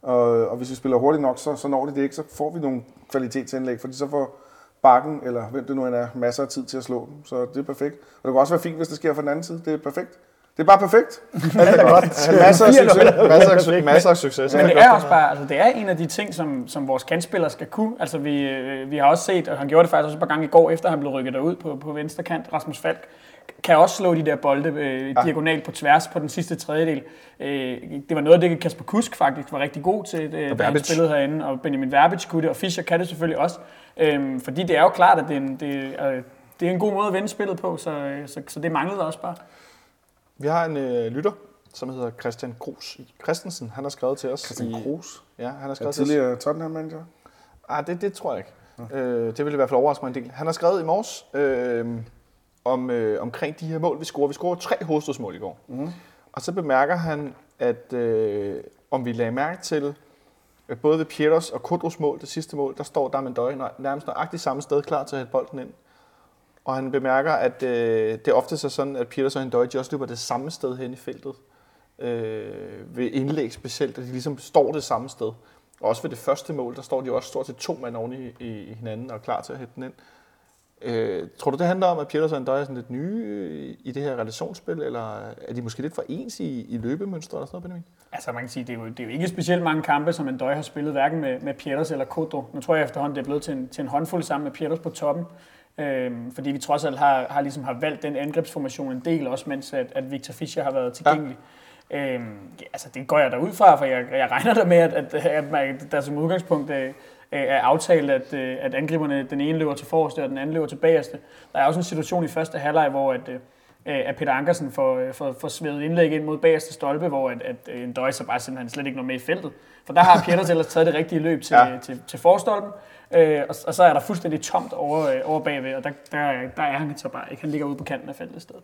Og, og hvis vi spiller hurtigt nok, så, så når de det ikke, så får vi nogle kvalitetsindlæg, fordi så får bakken, eller hvem det nu end er, masser af tid til at slå dem. Så det er perfekt. Og det kan også være fint, hvis det sker fra den anden side. Det er perfekt. Det er bare perfekt. Alt er godt. masser af succes. Masser af, su- masser af succes. Men det er også bare, altså det er en af de ting, som, som vores kantspillere skal kunne. Altså vi, øh, vi har også set, og han gjorde det faktisk også et par gange i går, efter han blev rykket derud på, på venstre kant, Rasmus Falk, kan også slå de der bolde øh, diagonalt på tværs på den sidste tredjedel. Øh, det var noget af det, Kasper Kusk faktisk var rigtig god til, øh, da han spillede herinde, og Benjamin Verbic kunne det, og Fischer kan det selvfølgelig også. Øh, fordi det er jo klart, at det er en, det, øh, det er en god måde at vende spillet på, så, øh, så, så det manglede også bare. Vi har en øh, lytter, som hedder Christian Grus Christensen. Han har skrevet til os. Christian i- Kroos. Ja, han har skrevet til os. tidligere Tottenham-manager. Ah, det, det tror jeg ikke. Øh, det ville i hvert fald overraske mig en del. Han har skrevet i morges øh, om, øh, omkring de her mål, vi scorer. Vi scorer tre hovedstødsmål i går. Mm. Og så bemærker han, at øh, om vi lagde mærke til, at både ved Pieters og Kudros mål, det sidste mål, der står Damendøj nærmest nøjagtigt samme sted, klar til at hætte bolden ind. Og han bemærker, at øh, det ofte er sådan, at Peters og Hendøj, også løber det samme sted hen i feltet. Øh, ved indlæg specielt, at de ligesom står det samme sted. Og også ved det første mål, der står de også stort set to mand oven i, i, hinanden og er klar til at hætte den ind. Øh, tror du, det handler om, at Peters og Andøj er sådan lidt nye øh, i det her relationsspil, eller er de måske lidt for ens i, i løbemønstre eller sådan noget, Benjamin? Altså man kan sige, det er jo, det er jo ikke specielt mange kampe, som en har spillet, hverken med, med Peters eller Kodo. Nu tror jeg efterhånden, det er blevet til en, til en håndfuld sammen med Peters på toppen. Øhm, fordi vi trods alt har, har, ligesom har valgt den angrebsformation en del, også mens at, at Victor Fischer har været tilgængelig. Ja. Øhm, ja, altså det går jeg derud fra, for jeg, jeg regner der med, at, at, at man, der som udgangspunkt øh, er aftalt, at, øh, at angriberne, den ene løber til forreste, og den anden løber til bagerste. Der er også en situation i første halvleg, hvor at, øh, at Peter Ankersen får, øh, får, får svedet indlæg ind mod bagerste stolpe, hvor at, at en døj så bare simpelthen slet ikke når med i feltet. For der har Pieters ellers taget det rigtige løb til, Ja. ja. til, til forstolpen, øh, og, og, så er der fuldstændig tomt over, øh, over bagved, og der, der, der er han så bare ikke. Han ligger ude på kanten af feltet i stedet.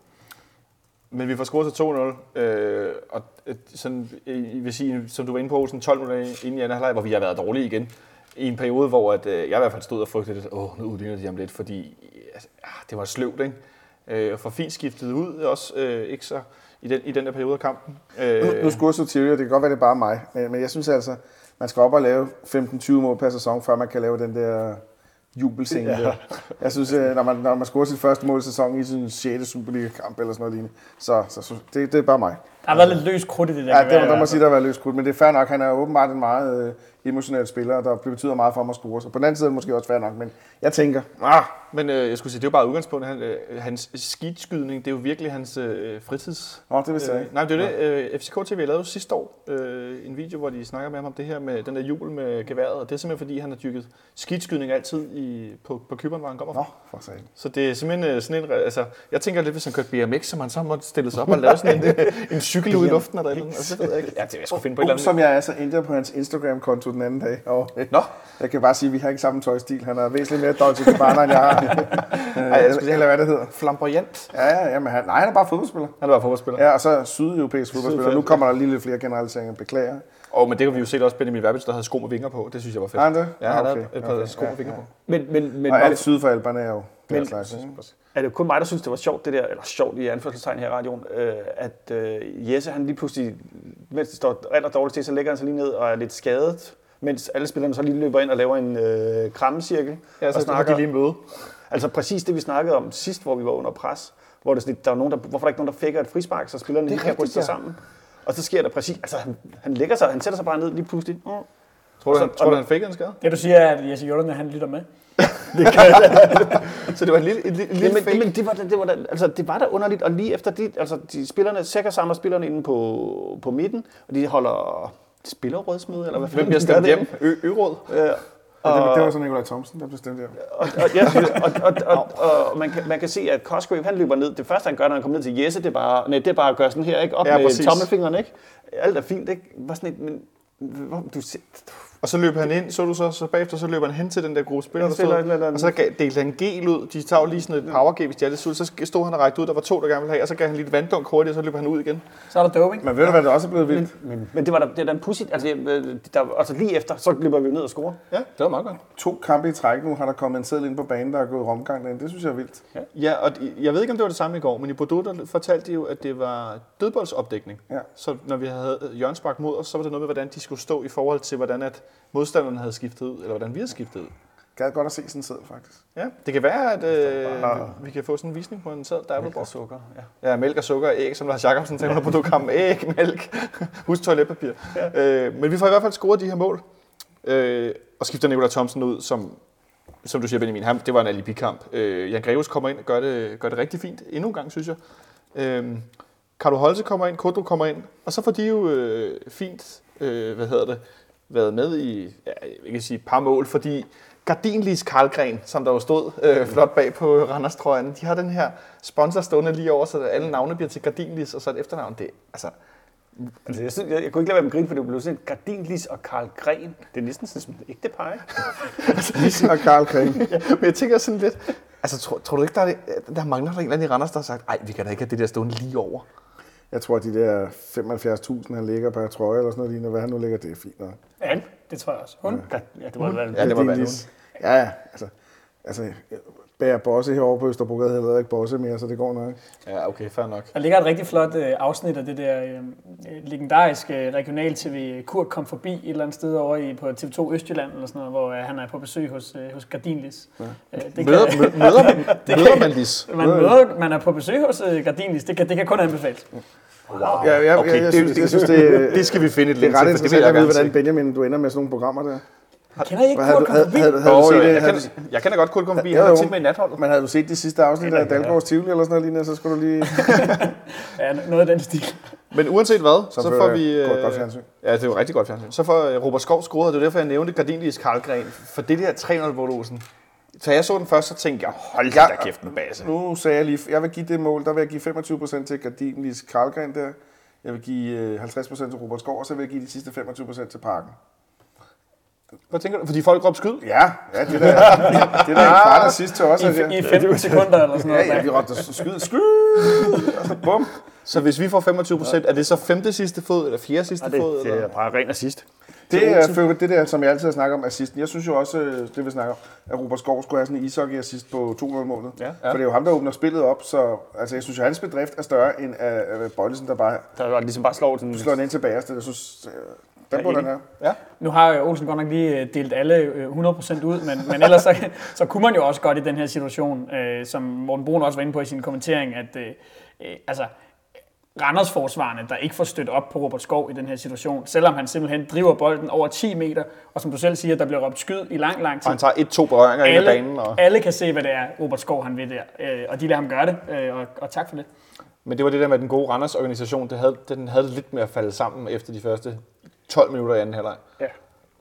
Men vi får scoret til 2-0, øh, og øh, sådan, øh, jeg vil sige, som du var inde på, sådan 12 minutter inden i anden halvleg, hvor vi har været dårlige igen. I en periode, hvor at, øh, jeg i hvert fald stod og frygtede lidt, åh, nu udligner de ham lidt, fordi altså, ah, det var sløvt, ikke? Øh, og for fint skiftet ud også, øh, ikke så i den, i den der periode af kampen. Øh, Nu, nu skulle Sotirio, det kan godt være, det er bare mig, men, men jeg synes altså, man skal op og lave 15-20 mål per sæson, før man kan lave den der jubelscene ja. der. Jeg synes, øh, når man, når man scorer sit første mål i sæsonen i sin 6. Superliga-kamp eller sådan noget lignende, så, så, så det, det er bare mig. Der har været lidt løs krudt i det der. Ja, det være, må i man hvert sige, der har været løst krudt, men det er fair nok. Han er åbenbart en meget øh, emotionel spiller, der betyder meget for ham at score. Så på den anden side er det måske også fair nok, men jeg tænker, ah, Men øh, jeg skulle sige, det er jo bare udgangspunktet. Han, øh, hans skidskydning, det er jo virkelig hans øh, fritids... Nå, det vidste jeg Øh, nej, det er det. Øh, FCK TV lavede jo sidste år øh, en video, hvor de snakker med ham om det her med den der jul med geværet. Og det er simpelthen fordi, han har dykket skidskydning altid i, på, på Kyberen, hvor han kommer fra. Nå, for sagen. Så det er simpelthen øh, sådan en... Altså, jeg tænker lidt, hvis han kørte BMX, så man så måtte stille sig op og lave sådan en, en cykel ud i luften eller et eller andet. Altså, det ved jeg ikke. Ja, det jeg skulle finde på et eller andet. som jeg er, så endte på hans Instagram-konto den anden dag. Og, Nå, jeg kan bare sige, at vi har ikke samme tøjstil. Han er væsentligt mere Dolce Gabbana, end jeg har. Ej, jeg skulle eller hvad det hedder. flamboyant. Ja, ja, ja, men han, nej, han er bare fodboldspiller. Han er bare fodboldspiller. Ja, og så sydeuropæisk fodboldspiller. Nu kommer der lige lidt flere generaliseringer. Beklager. Og men det kan vi jo se også Benjamin Verbitz, der havde sko med vinger på. Det synes jeg var fedt. Han det? Ja, han Ah, havde et par sko med vinger på. Men, men, men Og var alt syd for Alperne er jo Men- den slags. Er det kun mig, der synes, det var sjovt, det der, eller sjovt i anførselstegn her i radioen, øh, at øh, Jesse, han lige pludselig, mens det står aller dårligt til, så lægger han sig lige ned og er lidt skadet, mens alle spillerne så lige løber ind og laver en øh, krammecirkel. Ja, så og snakker de lige møde. Altså præcis det, vi snakkede om sidst, hvor vi var under pres. Hvor det er sådan, lidt, der er nogen, der, hvorfor er der ikke nogen, der fækker et frispark, så spillerne lige kan ryste sig ja. sammen. Og så sker der præcis, altså han, han lægger sig, han sætter sig bare ned lige pludselig. Mm. Tror du, han, Så- tror du, han fik en skade? Det du siger er, at Jesse Jordan, han lytter med. Så det var en lille, en lille, lille men, fake. men det, var, da- det, var da, altså, det var da underligt, og lige efter det, altså de spillerne, Sækker samler spillerne inde på, på midten, og de holder spillerrådsmøde, eller hvad Hvem bliver stemt hjem? Ø- Ø-råd? Øh, Ja, det, det var så Nikolaj Thomsen, der blev stemt der. og, og, ja, og, og, og, og, og man, kan, man kan se, at Cosgrave, han løber ned. Det første, han gør, når han kommer ned til Jesse, det er bare, nej, det er bare at gøre sådan her, ikke? Op Ja, med præcis. tommelfingeren, ikke? Alt er fint, ikke? Bare sådan et, men, hvor- du, Og så løb han ind, så du så, så bagefter så løber han hen til den der gruppe spillere, der spiller stod, eller og så gav- delte han gel ud. De tager jo lige sådan et power hvis de er lidt sultne. Så stod han og rækte ud, der var to, der gerne ville have, og så gav han lige et vanddunk hurtigt, og så løb han ud igen. Så er der doping. Men ved du, hvad der også er blevet vildt? men, men det var da, det er da en pussy, altså, øh, der, altså lige efter, så løber vi ned og scorer. Ja, det var meget godt. To kampe i træk nu har der kommet en seddel ind på banen, der er gået romgang derinde. Det synes jeg er vildt. Ja, og jeg ved ikke, om det var det samme i går, men i Bordeaux der fortalte de jo, at det var dødboldsopdækning. Ja. Så når vi havde Jørgen Spark mod os, så var det noget med, hvordan de skulle stå i forhold til, hvordan at modstanderne havde skiftet ud, eller hvordan vi havde skiftet ud. Gad godt at se sådan en seddel, faktisk. Ja, det kan være, at øh, vi kan få sådan en visning på en sæd, der er blevet brugt. sukker, ja. Ja, mælk og sukker og æg, som Lars Jacobsen tænker på gram æg, mælk, husk toiletpapir. Ja. Øh, men vi får i hvert fald scoret de her mål, øh, og skifter Nikolaj Thomsen ud, som, som du siger, Benjamin, han, det var en alibi-kamp. Øh, Jan Greves kommer ind og gør det, gør det rigtig fint, endnu en gang, synes jeg. Øh, Carlo Holse kommer ind, Kodro kommer ind, og så får de jo øh, fint, øh, hvad hedder det, været med i, ja, jeg kan sige, et par mål, fordi Gardinlis Karlgren, som der jo stod øh, flot bag på Randers trøjen, de har den her sponsor stående lige over, så alle navne bliver til Gardinlis, og så et efternavn. Det, altså, Altså, jeg, synes, jeg, jeg, kunne ikke lade være med at grine, for det blev sådan Gardinlis og Karl Gren. Det er næsten sådan et ægte par, ikke? Nissen og Karl Kring. men jeg tænker sådan lidt, altså tror, tror du ikke, der, er, der mangler der en eller anden i Randers, der har sagt, ej, vi kan da ikke have det der stående lige over. Jeg tror, at de der 75.000, han ligger per trøje, eller sådan noget lignende, hvad han nu ligger, det er fint nok. Ja, det tror jeg også. Hun? Ja, det må være Ja, det må være. Ja, ja, altså, altså Bærer Bosse herovre på Østerbrogade hedder ikke Bosse mere, så det går nok. Ja, okay, fair nok. Der ligger et rigtig flot øh, afsnit af det der øh, legendariske øh, regional-tv. Kurt kom forbi et eller andet sted over i, på TV2 Østjylland, eller sådan noget, hvor øh, han er på besøg hos, øh, hos Gardinlis. Ja. Øh, det Møder, kan, mø- møder, man, møder man Lis? man, møder, man er på besøg hos øh, Gardinlis, det kan, det kan kun anbefales. Wow. Ja, ja, okay, jeg, jeg, det, synes, jeg synes, det, det skal vi finde et det link er ret til, det vil interessant jeg at vide, hvordan. Benjamin, du ender med sådan nogle programmer der. Kender I ikke Kurt havde, set ja, det? jeg, Havde, kan, jeg kender godt Kurt komme forbi, Jo, han jo. tit med i natholdet. men havde du set de sidste afsnit af Dalgårds Tivoli eller sådan noget lignende, så skulle du lige... Ja, noget af den stil. Men uanset hvad, så, Så får vi... godt- øh, godt fjernsyn. Ja, det er jo rigtig godt fjernsyn. Så får øh, Robert Skov scoret, det er derfor, jeg nævnte Gardinlis Karlgren. For det der 3-0 Voldosen. Så jeg så den først, så tænkte jeg, hold da kæft med base. Nu sagde jeg lige, jeg vil give det mål, der vil jeg give 25% til Gardinlis Karlgren der. Jeg vil give øh, 50% til Robert Skov, og så vil jeg give de sidste 25% til Parken. Hvad tænker du? Fordi folk råbte skyd? Ja, ja det der, det der en kvart sidst til os. I, altså. I 15 sekunder eller sådan Ja, noget. ja, vi råbte skyd, skyd, og så bum. Så hvis vi får 25 procent, er det så femte sidste fod, eller fjerde sidste det, fod? det Eller? er bare ren assist. Det er det der, som jeg altid har snakket om, assisten. Jeg synes jo også, øh, det vi snakker om, at Robert Skov skulle have sådan en ishockey-assist på 200-målet. Ja. For det er jo ham, der åbner spillet op, så altså, jeg synes jo, hans bedrift er større end af, af Bøjlesen, der bare Der var ligesom bare slår den. slår den ind til bagerste. Jeg synes, øh, den Ja, burde have. Ja. Nu har øh, Olsen godt nok lige øh, delt alle øh, 100% ud, men, men ellers så, så kunne man jo også godt i den her situation, øh, som Morten Brun også var inde på i sin kommentering, at øh, øh, altså, Randers forsvarende, der ikke får stødt op på Robert Skov i den her situation, selvom han simpelthen driver bolden over 10 meter, og som du selv siger, der bliver råbt skyd i lang, lang tid. Og han tager et-to berøringer ind ad alle, banen. Og... alle kan se, hvad det er, Robert Skov han vil der, øh, og de lader ham gøre det, øh, og, og tak for det. Men det var det der med den gode Randers organisation. Det havde, den havde lidt med at falde sammen efter de første 12 minutter i anden halvleg. Ja.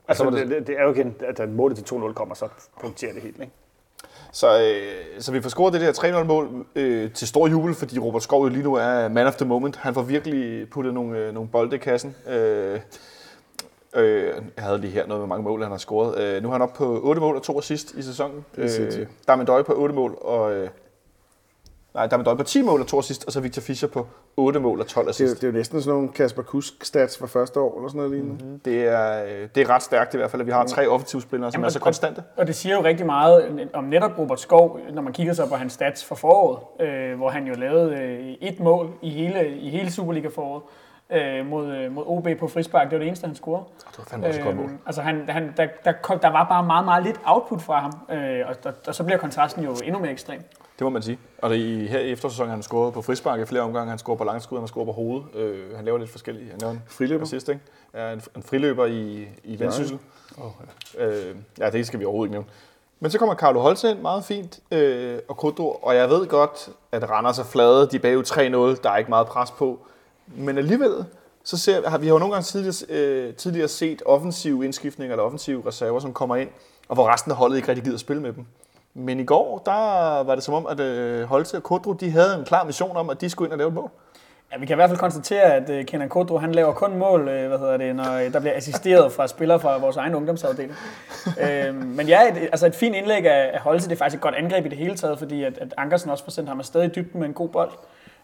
Altså, det, det- det, er jo igen, at målet til 2-0 kommer, så punkterer det helt, ikke? Så, øh, så vi får scoret det der 3-0-mål øh, til stor jubel, fordi Robert Skov lige nu er man of the moment. Han får virkelig puttet nogle, øh, nogle bolde i kassen. Øh, øh, jeg havde lige her noget med mange mål, han har scoret. Øh, nu er han oppe på 8 mål og 2 assist i sæsonen. Er sindssygt. der er Mendøje på 8 mål og... Øh, nej, der er Mendøje på 10 mål og 2 assist, og så Victor Fischer på 8 mål og 12 Det, er, jo- assist. det er jo næsten sådan nogle Kasper Kusk-stats fra første år, eller sådan noget lignende. Mm-hmm. Det er, øh, det er ret stærkt i hvert fald, at vi har tre offensive spillere, som Jamen, er så og- konstante. Og det siger jo rigtig meget om netop Robert Skov, når man kigger så på hans stats for foråret, øh, hvor han jo lavede øh, et mål i hele, i hele Superliga-foråret øh, mod, øh, mod OB på frispark. Det var det eneste, han scorede. Det var fandme også et godt mål. Øhm, altså han, han, der, der, kom, der var bare meget, meget lidt output fra ham, øh, og, og, og så bliver kontrasten jo endnu mere ekstrem. Det må man sige. Og det, i, her i eftersæsonen har han scoret på frispark i flere omgange. Han scorer på langskud, han har scoret på hovedet. Øh, han laver lidt forskellige. Han laver en Friløber. assist, ikke? Ja, en, en friløber i, i vendsyssel. Oh, ja. Øh, ja, det skal vi overhovedet ikke nævne. Men så kommer Carlo Holse ind, meget fint, øh, og Kodro. Og jeg ved godt, at Randers er flade. De er bagud 3-0. Der er ikke meget pres på. Men alligevel, så ser, har vi har jo nogle gange tidligere, øh, tidligere set offensive indskiftninger eller offensive reserver, som kommer ind, og hvor resten af holdet ikke rigtig gider at spille med dem. Men i går, der var det som om, at øh, Holte og Kodro, de havde en klar mission om, at de skulle ind og lave et mål. Ja, vi kan i hvert fald konstatere, at øh, Kenan Kodro, han laver kun mål, øh, hvad hedder det, når øh, der bliver assisteret fra spillere fra vores egen ungdomsafdeling. øh, men ja, et, altså et fint indlæg af, af Holte, det er faktisk et godt angreb i det hele taget, fordi at, at Ankersen også får sendt ham afsted i dybden med en god bold.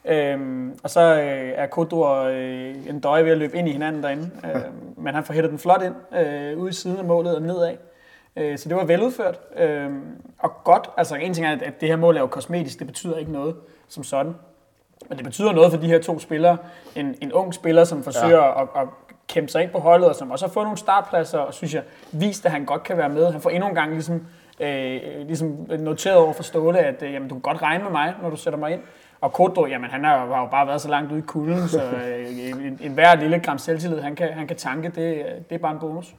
Øhm, og så øh, er Kodro og øh, en døje ved at løbe ind i hinanden derinde. Øhm, men han får hættet den flot ind, øh, ude i siden af målet og nedad. Øh, så det var veludført. Øh, og godt, altså en ting er, at, at det her mål er jo kosmetisk, det betyder ikke noget som sådan. Men det betyder noget for de her to spillere. En, en ung spiller, som forsøger ja. at, at kæmpe sig ind på holdet, og som også har fået nogle startpladser, og synes jeg, vist, at han godt kan være med. Han får endnu en gang ligesom, øh, ligesom noteret over for Ståle, at øh, jamen, du kan godt regne med mig, når du sætter mig ind. Og Kodro, jamen han har jo, har jo bare været så langt ude i kulden, så øh, en, en hver lille gram selvtillid, han kan, han kan tanke, det, det er bare en bonus.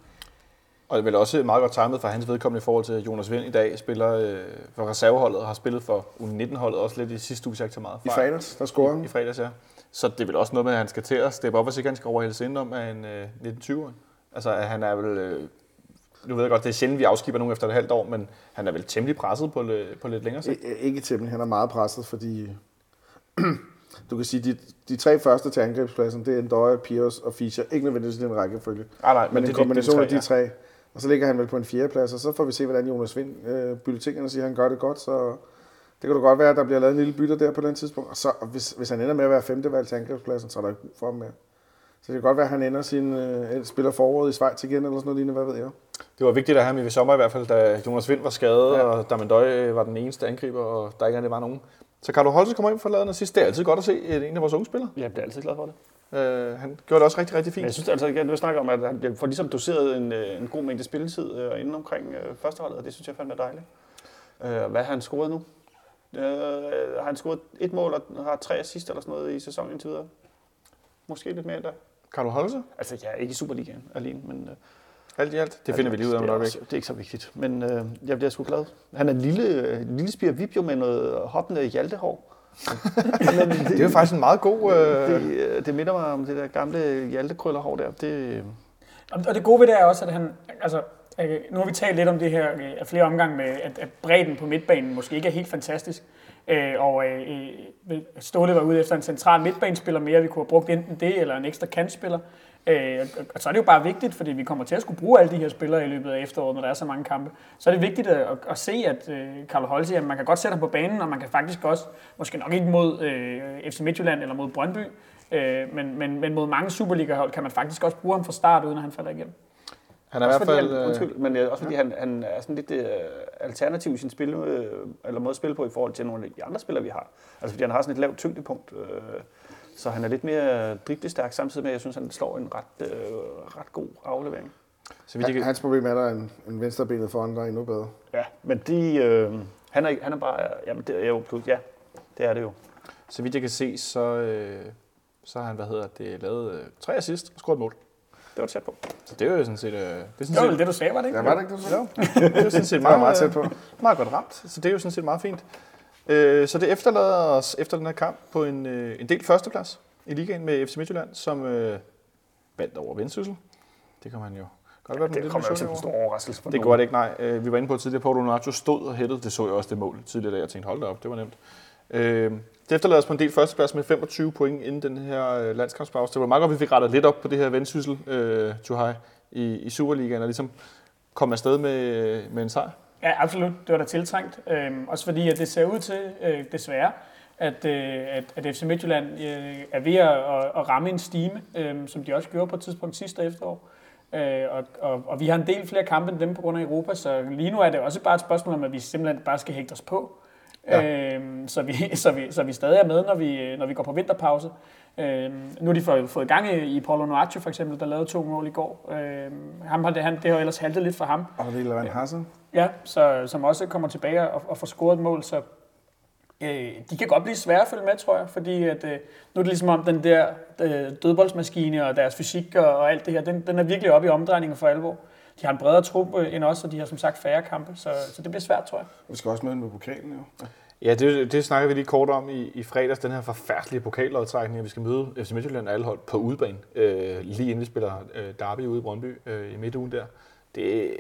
Og det er vel også meget godt timet for hans vedkommende i forhold til, at Jonas Vind i dag spiller øh, for reserveholdet og har spillet for U19-holdet også lidt i sidste uge, så jeg ikke så meget I fejl. fredags, der scorer I han. fredags, ja. Så det er vel også noget med, at han skal til at steppe op, hvis ikke han skal overhældes indenom af en øh, 1920-årig. Altså, at han er vel... Øh, nu ved jeg godt, det er sjældent, vi afskiber nogen efter et halvt år, men han er vel temmelig presset på, lidt- på lidt længere sigt. I- Ikke temmelig, han er meget presset, fordi du kan sige, de, de tre første til angrebspladsen, det er Endøje, Piros og Fischer. Ikke nødvendigvis i den rækkefølge, Nej, nej, men, men det en kombination de af de tre, tre. Og så ligger han vel på en fjerdeplads, og så får vi se, hvordan Jonas Vind øh, bulletinerne siger, at han gør det godt. Så det kan da godt være, at der bliver lavet en lille bytter der på den tidspunkt. Og så, hvis, hvis han ender med at være femte valg til angrebspladsen, så er der ikke brug for ham mere. Så det kan godt være, at han ender sin øh, spiller forråd i Schweiz igen, eller sådan noget lignende, hvad ved jeg. Det var vigtigt at have ham i sommer i hvert fald, da Jonas Vind var skadet, Ja. ja. og Damendøj var den eneste angriber, og der ikke rigtig var nogen. Så Carlo Holse kommer ind for at lade sidst. Det er altid godt at se en af vores unge spillere. Jeg bliver altid glad for det. Øh, han gjorde det også rigtig, rigtig Men fint. jeg synes altså, igen, du snakker om, at han får ligesom doseret en, øh, en god mængde spilletid øh, inden omkring øh, førsteholdet, og det synes jeg fandme er dejligt. Øh, hvad har han scoret nu? Øh, har han scoret et mål og har tre assist eller sådan noget i sæsonen indtil videre? Måske lidt mere endda. Carlo Holse, Altså, jeg er ikke i Superligaen alene, men... Øh, alt i alt. Det finder vi lige ud af om det et er, øjeblik. også, det er ikke så vigtigt, men øh, jeg bliver sgu glad. Han er en lille, øh, lille spire vibjo med noget hoppende hjaltehår. men det, Det er jo faktisk en meget god... Øh, det, øh, det minder mig om det der gamle hjaltekrøllerhår der. Det, Og og det gode ved det er også, at han, altså, øh, nu har vi talt lidt om det her øh, af flere omgange med, at, at bredden på midtbanen måske ikke er helt fantastisk. Øh, og øh, øh, Ståle var ude efter en central midtbanespiller mere, vi kunne have brugt enten det eller en ekstra kantspiller. Øh, og, så er det jo bare vigtigt, fordi vi kommer til at skulle bruge alle de her spillere i løbet af efteråret, når der er så mange kampe. Så er det vigtigt at, at, at se, at øh, Carlo Holse, at man kan godt sætte ham på banen, og man kan faktisk også, måske nok ikke mod øh, FC Midtjylland eller mod Brøndby, øh, men, men, men mod mange Superliga-hold kan man faktisk også bruge ham fra start, uden at han falder igennem. han er i også hvert fordi fald... han, Øh, undskyld, men øh, også fordi han, han er sådan lidt øh, alternativ i sin spil, øh, eller måde at spille på i forhold til nogle af de andre spillere, vi har. Altså fordi han har sådan et lavt tyngdepunkt, øh, så han er lidt mere driblestærk, samtidig med, at jeg synes, han slår en ret, øh, ret god aflevering. så vidt jeg kan, Hans problem er, at der er en, en venstrebenet foran, der er endnu bedre. Ja, men de, øh, han, er, han er bare, jamen det er jo plus, ja, det er det jo. så vidt jeg kan se, så, øh, Så har han, hvad hedder det, lavet øh, tre assist og scoret et mål. Det var tæt på. Så det er jo sådan set... Øh, det er sådan Det var set det, du sagde, var det ikke? Ja, var det ikke det, du sagde? det er jo sådan set meget, meget tæt på. meget godt ramt, så det er jo sådan set meget fint. Øh, så det efterlader os efter den her kamp på en, øh, en del førsteplads i ligaen med FC Midtjylland, som øh, vandt over Vendsyssel. Det kan man jo godt være Det kommer jo som en stor overraskelse for Det går det ikke, nej. Øh, Vi var inde på tidligere, Paulo Nacho stod og hættede. Det så jeg også det mål tidligere, da jeg tænkte, hold da op, det var nemt. Øh, Det efterlader os på en del førsteplads med 25 point inden den her øh, landskampspause. Det var meget godt, at vi fik rettet lidt op på det her vendsyssel, øh, Tuhai, i, i Superligaen, og ligesom kom afsted med, med en sejr. Ja, absolut. Det var da tiltrængt. Øhm, også fordi, at det ser ud til, øh, desværre, at, øh, at, at FC Midtjylland øh, er ved at, at, at ramme en stime, øh, som de også gjorde på et tidspunkt sidste efterår. Øh, og, og, og vi har en del flere kampe end dem på grund af Europa, så lige nu er det også bare et spørgsmål om, at vi simpelthen bare skal hægte os på. Ja. Øhm, så, vi, så, vi, så vi stadig er med, når vi, når vi går på vinterpause. Øhm, nu har de fået, fået gang i, i Paulo Noaccio for eksempel, der lavede to mål i går. Øhm, ham har det, han, det har jo ellers haltet lidt for ham. Og det er Van Hassen. Ja, så, som også kommer tilbage og, og får scoret et mål, så øh, de kan godt blive svære at følge med, tror jeg, fordi at, øh, nu er det ligesom om den der øh, dødboldsmaskine og deres fysik og, og alt det her, den, den er virkelig oppe i omdrejningen for alvor. De har en bredere trup øh, end os, og de har som sagt færre kampe, så, så det bliver svært, tror jeg. Vi skal også møde med pokalen, jo. Ja, det, det snakker vi lige kort om i, i fredags, den her forfærdelige pokallodtrækning, at vi skal møde FC Midtjylland og alle hold på udebane, øh, lige inden vi spiller øh, derby ude i Brøndby øh, i midtugen der. Det, øh,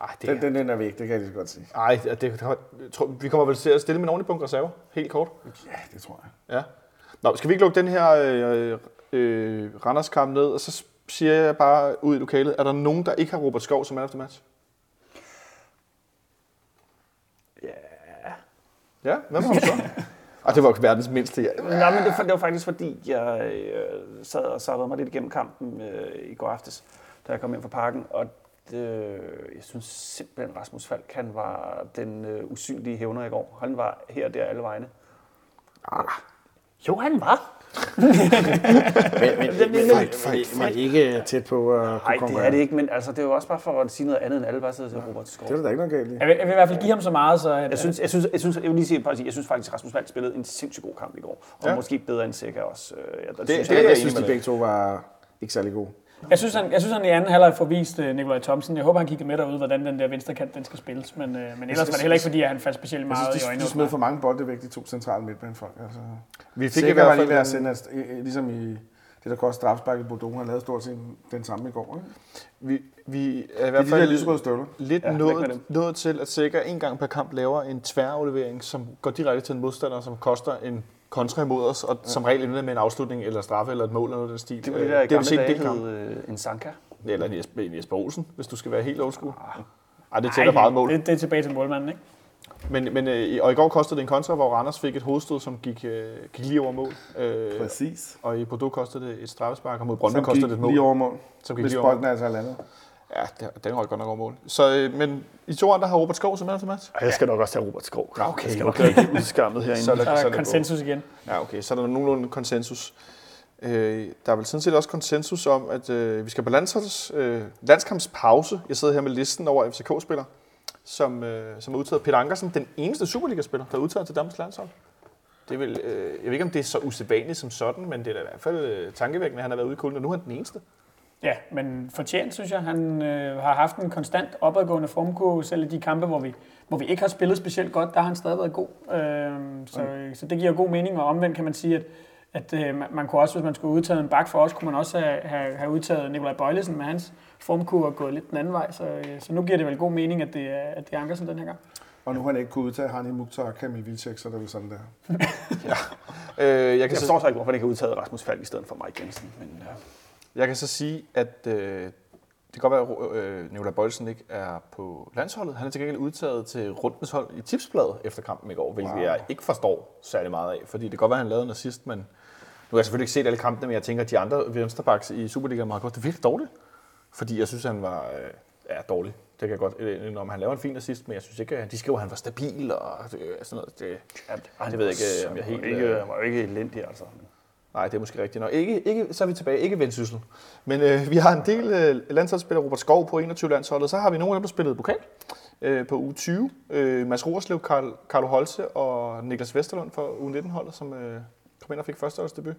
ej, det, Den, den, den er væk, det kan jeg lige så godt sige. ej, det, det, tror, vi kommer vel til at stille med en ordentlig punkt reserve, helt kort. Ja, det tror jeg. Ja. Nå, skal vi ikke lukke den her øh, øh, Randers-kamp ned, og så siger jeg bare ud i lokalet, er der nogen, der ikke har Robert Skov som man the match? Ja. Ja, hvem har du så? Ej, det var verdens mindste. Ja. Nej, men det, det var faktisk fordi, jeg øh, sad og sappede mig lidt igennem kampen øh, i går aftes, da jeg kom hjem fra parken, og det, jeg synes simpelthen, Rasmus Falk, han var den øh, usynlige hævner i går. Han var her og der alle vegne. Ah. Jo, han var. Men, men, men, men, men ikke tæt på at kunne Nej, det er det ikke, men altså, det er jo også bare for at sige noget andet end alle bare sidder til Robert Skov. Det er da ikke noget galt i. Jeg vil, jeg vil i hvert fald give ham så meget, så at, Jeg synes, jeg synes, jeg synes, jeg vil lige sige, jeg synes faktisk, at Rasmus Falk spillede en sindssygt god kamp i går. Og Ja. måske bedre end Sikker også. Øh, Ja, det, det- synes det jeg, jeg Jeg synes, de begge to var ikke særlig gode. Jeg synes, han, jeg synes, han i anden halvleg får vist uh, Nikolaj Thomsen. Jeg håber, han kigger med derude, hvordan den der venstre kant den skal spilles. Men, uh, men ellers var det heller ikke, fordi at han faldt specielt Jeg meget synes, i de, øjnene. de smed for mange bolde væk, de to centrale midtbanefolk. Altså. Vi fik i hvert fald lige ved at en- sende, at- i- i- ligesom i det, der koster strafspark i Bordeaux, han lavede stort set den samme i går. Ikke? Vi, vi er i er hvert de der fald støvler. lidt Ja, nået, nået til, at Sikker en gang per kamp laver en tværaflevering, som går direkte til en modstander, som koster en kontra imod os, og ja. som regel ender med en afslutning, eller straffe, eller et mål, eller noget den stil. Det var det Øh, der det har vi gamle set dage hed øh, en Sanka. Eller en Jesper, en Jesper Olsen, hvis du skal være helt old school. Ej, det tæller bare et mål. Det, det er tilbage til målmanden, ikke? Men, men, øh, og i går kostede det en kontra, hvor Randers fik et hovedstød, som gik, øh, gik lige over mål. Øh, Præcis. og i Bordeaux kostede det et straffespark, og mod Brøndby kostede det et mål. lige over mål. som gik Hvis lige over. er altså landet. Ja, det, den holdt godt nok over mål. Så, øh, men i to andre har Robert Skov som til match. Jeg skal nok også have Robert Skov. Ja, okay, Jeg skal okay. nok ikke udskammet herinde. Så er der, er så er der konsensus igen. Ja, okay. Så er der nogenlunde konsensus. Øh, der er vel sådan set også konsensus om, at øh, vi skal på landsholds, øh, landskampspause. Jeg sidder her med listen over FCK-spillere, som, øh, som er udtaget. Peter Ankersen, den eneste Superliga-spiller, der er udtaget til Danmarks landshold. Det er vel, øh, jeg ved ikke, om det er så usædvanligt som sådan, men det er da i hvert fald øh, tankevækkende, at han har været ude i kulden, og nu er han den eneste. Ja, men fortjent, synes jeg. Han øh, har haft en konstant opadgående formkurve, selv i de kampe, hvor vi, hvor vi ikke har spillet specielt godt, der har han stadig været god. Øh, så, så det giver god mening, og omvendt kan man sige, at, at øh, man- kunne også, hvis man skulle udtage en bak for os, kunne man også have, have, have udtaget Nikolaj Bøjlesen med hans formkurve og gået lidt den anden vej. Så, øh, så nu giver det vel god mening, at det er, at det er Ankersen den her gang. Og nu har han ikke kunnet udtage Hani Mukhtar og Kamil Vilcek, så det er vel sådan der. Øh, jeg, kan Jeg så, forstår så ikke, hvorfor han ikke har udtaget Rasmus Falk i stedet for Mike Jensen. Men, ja. Jeg kan så sige, at øh, det kan godt være, at øh, Nikolaj Bøjlesen ikke er på landsholdet. Han er til gengæld udtaget til Rundens hold i tipsbladet efter kampen i går, hvilket wow. jeg ikke forstår særlig meget af. Fordi det kan godt være, at han lavede en assist, men nu har jeg selvfølgelig ikke set alle kampene, men jeg tænker, at de andre venstrebacks i Superligaen har gjort det virkelig dårligt. Fordi jeg synes, han var øh, ja, dårlig. Det kan jeg godt øh, når han laver en fin assist, men jeg synes ikke, at de skriver, at han var stabil og øh, sådan noget. Det, Ja, det ved jeg ikke, om jeg helt... ikke, han var jo ikke elendig, altså. Nej, det er måske rigtigt nok. Ikke, ikke, så er vi tilbage. Ikke vendsyssel. Men øh, vi har en del øh, landsholdsspillere. Robert Skov på 21-landsholdet. Så har vi nogle af dem, der spillede pokal øh, på uge 20. Øh, Mads Roerslev, Karl, Carlo Holse og Niklas Vesterlund for uge 19-holdet, som øh, kom ind og fik førsteholdsdebut.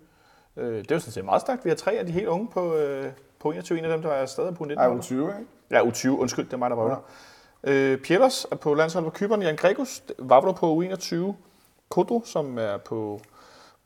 Øh, det er jo sådan set meget stærkt. Vi har tre af de helt unge på, øh, på 21. En af dem, der er stadig på 19. Ej, holdet. U20, ikke? Ja, U20. Undskyld, det er mig, der røvler. Øh, Pielos er på landsholdet på Kyberen. Jan Gregus, Vavlo på U21. Kodro, som er på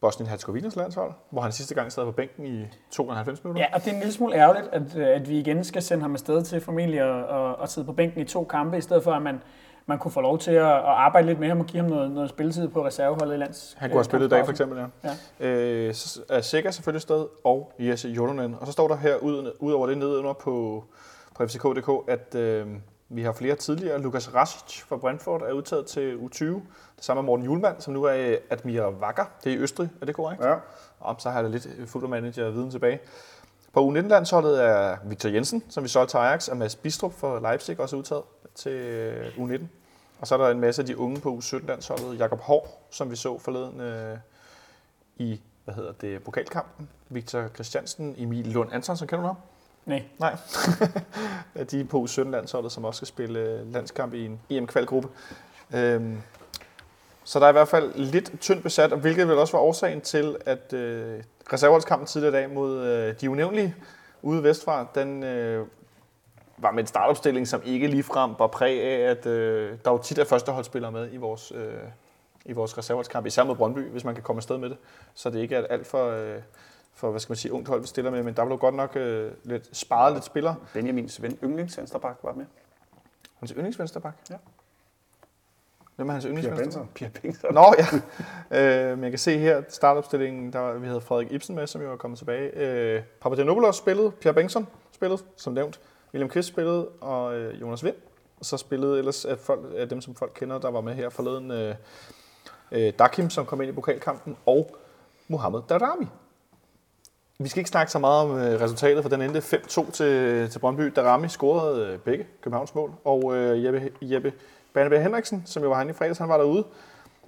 Bosnien-Herzegovinas landshold, hvor han sidste gang sad på bænken i 92 minutter. Ja, og det er en lille smule ærgerligt, at, øh, at vi igen skal sende ham afsted til formentlig at, at, at sidde på bænken i to kampe, i stedet for at man, man kunne få lov til at, at arbejde lidt med ham og give ham noget, noget spilletid på reserveholdet i lands. Han kunne have spillet i dag, for eksempel, ja. Ja. Øh, så er Sikker selvfølgelig sted, og Jesse Jolonen. Og så står der her ud, ud over det nedenunder på, på FCK.dk, at øh, vi har flere tidligere. Lukas Rasic fra Brentford er udtaget til U20. Det samme er Morten Julemand, som nu er i Admira Wacker. Det er i Østrig, er det korrekt? Ja. Og så har jeg da lidt fodboldmanager-viden tilbage. På U19-landsholdet er Victor Jensen, som vi solgte til Ajax, og Mads Bistrup fra Leipzig også udtaget til øh, U19. Og så er der en masse af de unge på U17-landsholdet. Jakob Hård, som vi så forleden øh, i hvad hedder det, pokalkampen. Victor Christiansen, Emil Lund Antonsen, kender du ham? Nej. Nej. de er på U17-landsholdet, som også skal spille øh, landskamp i en EM-kvalgruppe. Øhm, så der er i hvert fald lidt tyndt besat, og hvilket vel også var årsagen til, at øh, reserveholdskampen tidligere i dag mod øh, de unævnlige ude vestfra, den øh, var med en startopstilling, som ikke ligefrem var præg af, at øh, der jo tit er førsteholdsspillere med i vores, øh, i vores reserveholdskamp, især mod Brøndby, hvis man kan komme afsted med det. Så det ikke er alt for, øh, for hvad skal man sige, ungt hold, vi stiller med, men der blev godt nok øh, lidt sparet lidt spillere. Benjamins ven, yndlingsvensterbak, var med. Hans yndlingsvensterbak? Ja. Hvem er hans yndlingsvensterbak? Pia Bengtsson. Nå ja, øh, men jeg kan se her, startopstillingen, der vi havde Frederik Ibsen med, som jo er kommet tilbage. Øh, Papagenopoulos spillede, Pierre Bengtsson spillede, som nævnt. William Kvist spillede, og øh, Jonas Vind. Og så spillede ellers af, folk, af dem, som folk kender, der var med her forleden, øh, øh, Dakim, som kom ind i pokalkampen, og Mohamed Darami. Vi skal ikke snakke så meget om øh, resultatet, for den endte 5-2 til, til Brøndby. Darami scorede øh, begge Københavns mål, og øh, Jeppe, Jeppe Banneberg Henriksen, som jo var han i fredags, han var derude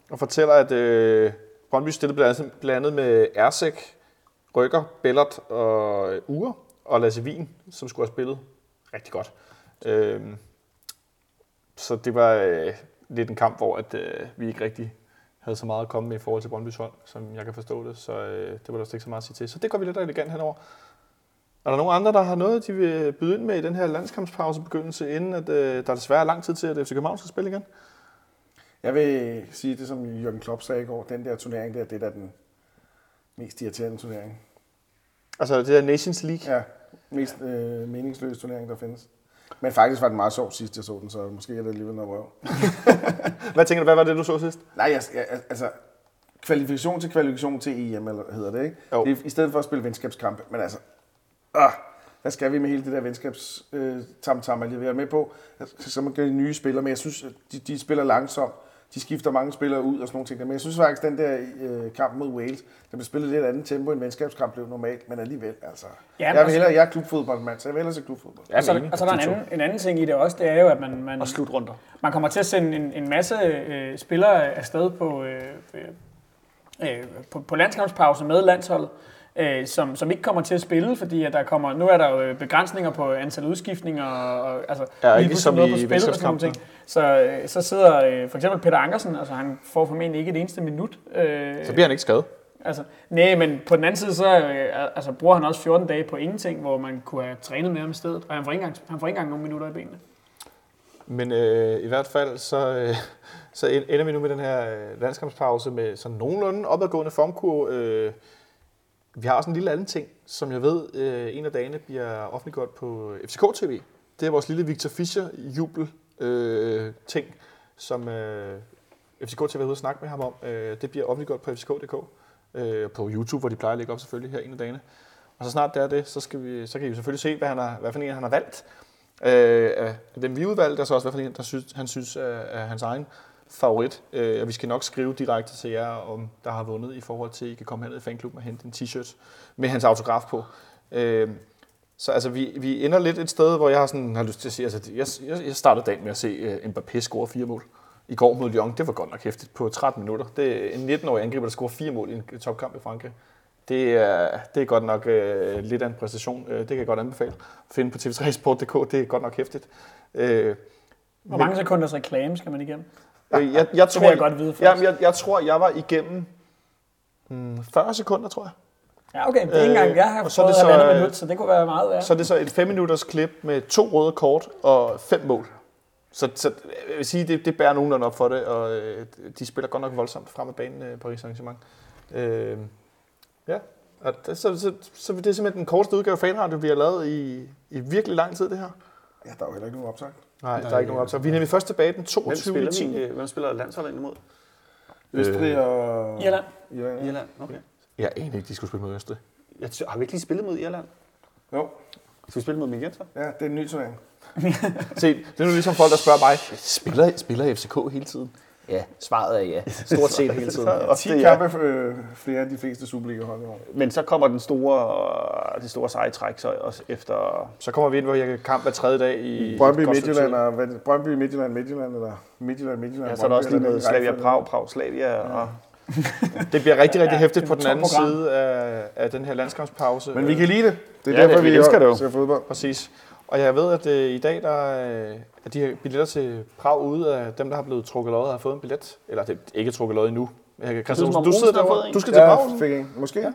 og fortæller, at øh, Brøndby stillede blandt andet, blandt andet med Ersek, Rykker, Bellert og øh, Ure, og Lasse Wien, som skulle have spillet rigtig godt. Øh, så det var øh, lidt en kamp, hvor at, øh, vi ikke rigtig havde så meget at komme med i forhold til Brøndbys hold, som jeg kan forstå det, så øh, det var der også ikke så meget at sige til. Så det går vi lidt elegant henover. Er der nogen andre, der har noget, de vil byde ind med i den her landskampspause begyndelse, inden at, øh, der desværre er lang tid til, at FC København skal spille igen? Jeg vil sige det, som Jørgen Klopp sagde i går. Den der turnering der, det er den mest irriterende turnering. Altså det der Nations League. Ja, mest øh, meningsløse turnering, der findes. Men faktisk var den meget sjov sidst, jeg så den, så måske er det alligevel noget røv. Hvad tænker du, hvad var det, du så sidst? Nej, jeg, jeg, altså, kvalifikation til kvalifikation til EM, eller hedder det, ikke? Jo. Det er, I stedet for at spille venskabskampe. Men altså, ah, hvad skal vi med hele det der venskabs øh, tam tam jeg er med på? Så man de nye spillere, men jeg synes, de, de spiller langsomt. De skifter mange spillere ud og sådan nogle ting. Men jeg synes faktisk, at den der øh, kamp mod Wales, der blev spillet lidt andet tempo end venskabskamp blev normalt, men alligevel, altså. Ja, jeg vil hellere, jeg er klubfodboldmand, så jeg vil hellere se klubfodbold. Og så, og så er der en anden, en anden ting i det også, det er jo, at man, man, Og slutrunder. man kommer til at sende en, en masse øh, spillere afsted på, øh, øh, øh, på, på landskampspause med landsholdet, øh, som, som ikke kommer til at spille, fordi at der kommer, nu er der jo begrænsninger på antal udskiftninger, og, og altså Ja, lige pludselig ligesom noget på spil og sådan nogle ting. Så, øh, så sidder øh, for eksempel Peter Ankersen, altså han får formentlig ikke et eneste minut. Øh, Så bliver han ikke skadet. Altså, nej, men på den anden side, så øh, altså, bruger han også 14 dage på ingenting, hvor man kunne have trænet med ham i stedet, og han får ikke engang, han får ikke engang nogle minutter i benene. Men øh, i hvert fald, så, øh, så ender vi nu med den her øh, landskampspause med sådan nogenlunde opadgående formkurve. Øh, vi har også en lille anden ting, som jeg ved, øh, en af dagene bliver offentliggjort på FCK TV. Det er vores lille Victor Fischer jubel øh, ting, som øh, FCK TV har ude snakke med ham om. Øh, det bliver offentliggjort på fck.dk, øh, på YouTube, hvor de plejer at lægge op selvfølgelig her en af dagene. Og så snart det er det, så, skal vi, så kan I jo selvfølgelig se, hvad, han har, hvad for en han har valgt. Øh, af dem vi udvalgte, og så også, hvad for en, der synes, han synes er, er hans egen favorit. Øh, og vi skal nok skrive direkte til jer, om der har vundet i forhold til, at I kan komme herned i fanklubben og hente en t-shirt med hans autograf på. Øh, så altså, vi, vi ender lidt et sted, hvor jeg har, sådan, har lyst til at sige, altså, jeg, jeg, jeg startede dagen med at se uh, Mbappé score fire mål. I går mod Lyon, det var godt nok hæftigt på 13 minutter. Det er en 19-årig angriber, der scorer fire mål i en topkamp i Frankrig. Det er, det er godt nok uh, lidt af en præstation. Uh, det kan jeg godt anbefale. At finde på tv3sport.dk, det er godt nok hæftigt. Uh, Hvor mange sekunders reklame skal man igennem? Øh, jeg, jeg, tror, vil jeg godt vide. Jamen, jeg, jeg tror, jeg var igennem hmm, 40 sekunder, tror jeg. Ja, okay. Det er ikke engang, jeg har og så er det så, halvandet øh, minut, så det kunne være meget værd. Så er det så et 5 minutters klip med to røde kort og fem mål. Så, så jeg vil sige, det, det bærer nogenlunde op for det, og øh, de spiller godt nok voldsomt frem af banen, øh, Paris Saint-Germain. Øh, ja, og det, så, så, så det er simpelthen den korteste udgave af fanradio, vi har lavet i, i virkelig lang tid, det her. Ja, der er jo heller ikke nogen opsagt. Nej, der er ikke nogen optag. Vi er nemlig først tilbage den Hvem 22. spiller, 10. vi, hvem spiller landsholdet ind imod? Østrig og... Irland. Irland. ja. Irland, okay. Jeg aner ikke, de skulle spille mod Østrig. Jeg t- har vi ikke lige spillet mod Irland? Jo, Skal vi spille mod dem igen så? ja, det er en ny turnering. Se, det er nu ligesom folk, der spørger mig, spiller, spiller FCK hele tiden? Ja, svaret er ja. Stort set hele tiden. Også 10 det, ja. kampe øh, flere af de fleste Superliga-hold i år. Men så kommer den store, det store seje træk så også efter... Så kommer vi ind, hvor jeg kan kamp hver tredje dag i... Brøndby, Midtjylland, og er? Brøndby, Midtjylland, Midtjylland, eller Midtjylland, Midtjylland, Ja, så er der også lige noget Slavia. Prag, Prag Slavia og... Det bliver rigtig, rigtig Ja, hæftigt på den anden program. side af, af den her landskampspause. Men vi kan lide det. Det er Ja, derfor, det- vi vi, elsker det jo. fodbold. Præcis. Og jeg ved, at øh, i dag der øh, er de her billetter til Prag ude af dem, der har blevet trukket lod, har fået en billet. Eller det er ikke trukket lod endnu. Jeg kan, om du sidder derovre. en. Du skal til Prag. Ja, fik en. Måske. Ja.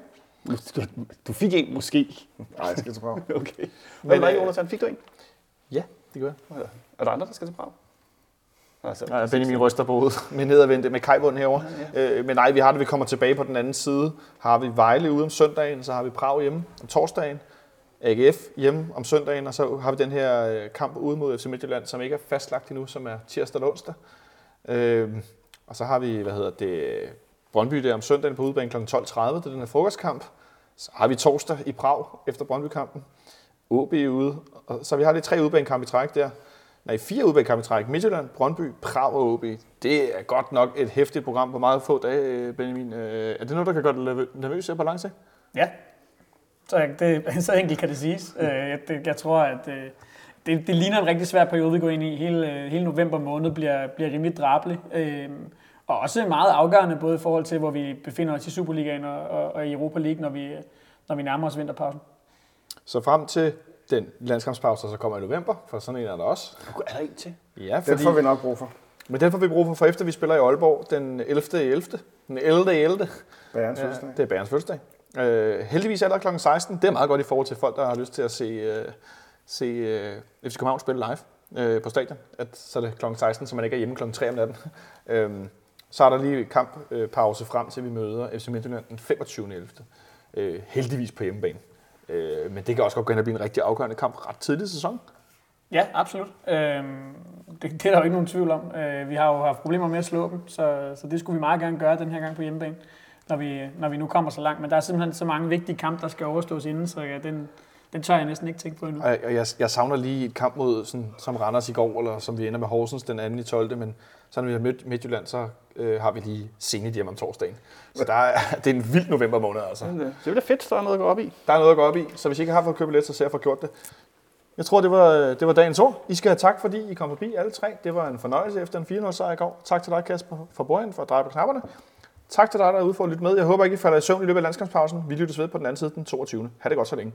Du, du fik en måske. Nej, jeg skal til Prag. Okay. Men, hvad, øh, Jonathan? Fik du en? Ja, det gør jeg. Er der andre, der skal til Prag? Altså, Ja, Benjamin ryster på hovedet med nedadvendte med kajbund herovre. Øh, men nej, vi har det, vi kommer tilbage på den anden side. Har vi Vejle ude om søndagen, så har vi Prag hjemme om torsdagen. AGF hjemme om søndagen, og så har vi den her øh, kamp ude mod FC Midtjylland, som ikke er fastlagt endnu, som er tirsdag og onsdag. Øh, og så har vi, hvad hedder det, Brøndby der om søndagen på udebane kl. 12.30, det er den her frokostkamp. Så har vi torsdag i Prag efter Brøndby-kampen. OB ude, og så vi har lige tre udebanekampe i træk der. Nej, fire udebanekampe i træk. Midtjylland, Brøndby, Prag og OB. Det er godt nok et hæftigt program på meget få dage, øh, Benjamin. Øh, er det noget, der kan gøre dig nervøs her på lang sigt? Ja, så, jeg- det, så enkelt kan det siges. Øh, jeg, det, jeg tror, at øh, det, det ligner en rigtig svær periode, vi går ind i. Hele, øh, hele november måned bliver, bliver rimelig drabelig. Og også meget afgørende, både i forhold til, hvor vi befinder os i Superligaen og, og, og i Europa League, når vi, når vi nærmer os vinterpausen. Så frem til den landskampspause, der så kommer i november, for sådan en er der også. Er der en til? Ja, Den fordi, får vi nok brug for. men den får vi brug for, for efter vi spiller i Aalborg den 11. i 11. Den 11. i 11. Bærens Ja, fødselsdag. det er Bærens fødselsdag. Øh, heldigvis er der kl. 16. Det er meget godt i forhold til folk, der har lyst til at se, øh, se øh, FC København spille live øh, på stadion. At, så er det kl. 16, så man ikke er hjemme kl. 3 om natten. øh, så er der lige kamppause øh, frem til, vi møder FC Midtjylland den 25. 11. Øh, heldigvis på hjemmebane. Øh, men det kan også godt gå hen og blive en rigtig afgørende kamp ret tidlig i sæsonen. Ja, absolut. Øh, det, det er der jo ikke nogen tvivl om. Øh, vi har jo haft problemer med at slå dem, så, så det skulle vi meget gerne gøre den her gang på hjemmebane, når vi, når vi nu kommer så langt. Men der er simpelthen så mange vigtige kampe, der skal overstås inden, så ja, den, den tør jeg næsten ikke tænke på endnu. Og jeg, jeg, jeg savner lige et kamp mod, sådan, som Randers i går, eller som vi ender med Horsens den anden i 12. Men så når vi har mødt Midtjylland, så øh, har vi lige Zenit hjemme om torsdagen. Så der er, det er en vild november måned, altså. Det bliver fedt, der er noget at gå op i. Der er noget at gå op i, så hvis I ikke har fået købt billet, så ser jeg for gjort det. Jeg tror, det var, det var dagens ord. I skal have tak, fordi I kom forbi alle tre. Det var en fornøjelse efter en 4-0 sejr i går. Tak til dig, Kasper, for Borgen, for at dreje på knapperne. Tak til dig, der er ude for at lytte med. Jeg håber ikke, I falder i søvn i løbet af landskampspausen. Vi lyttes ved på den anden side den 22. Ha' det godt så længe.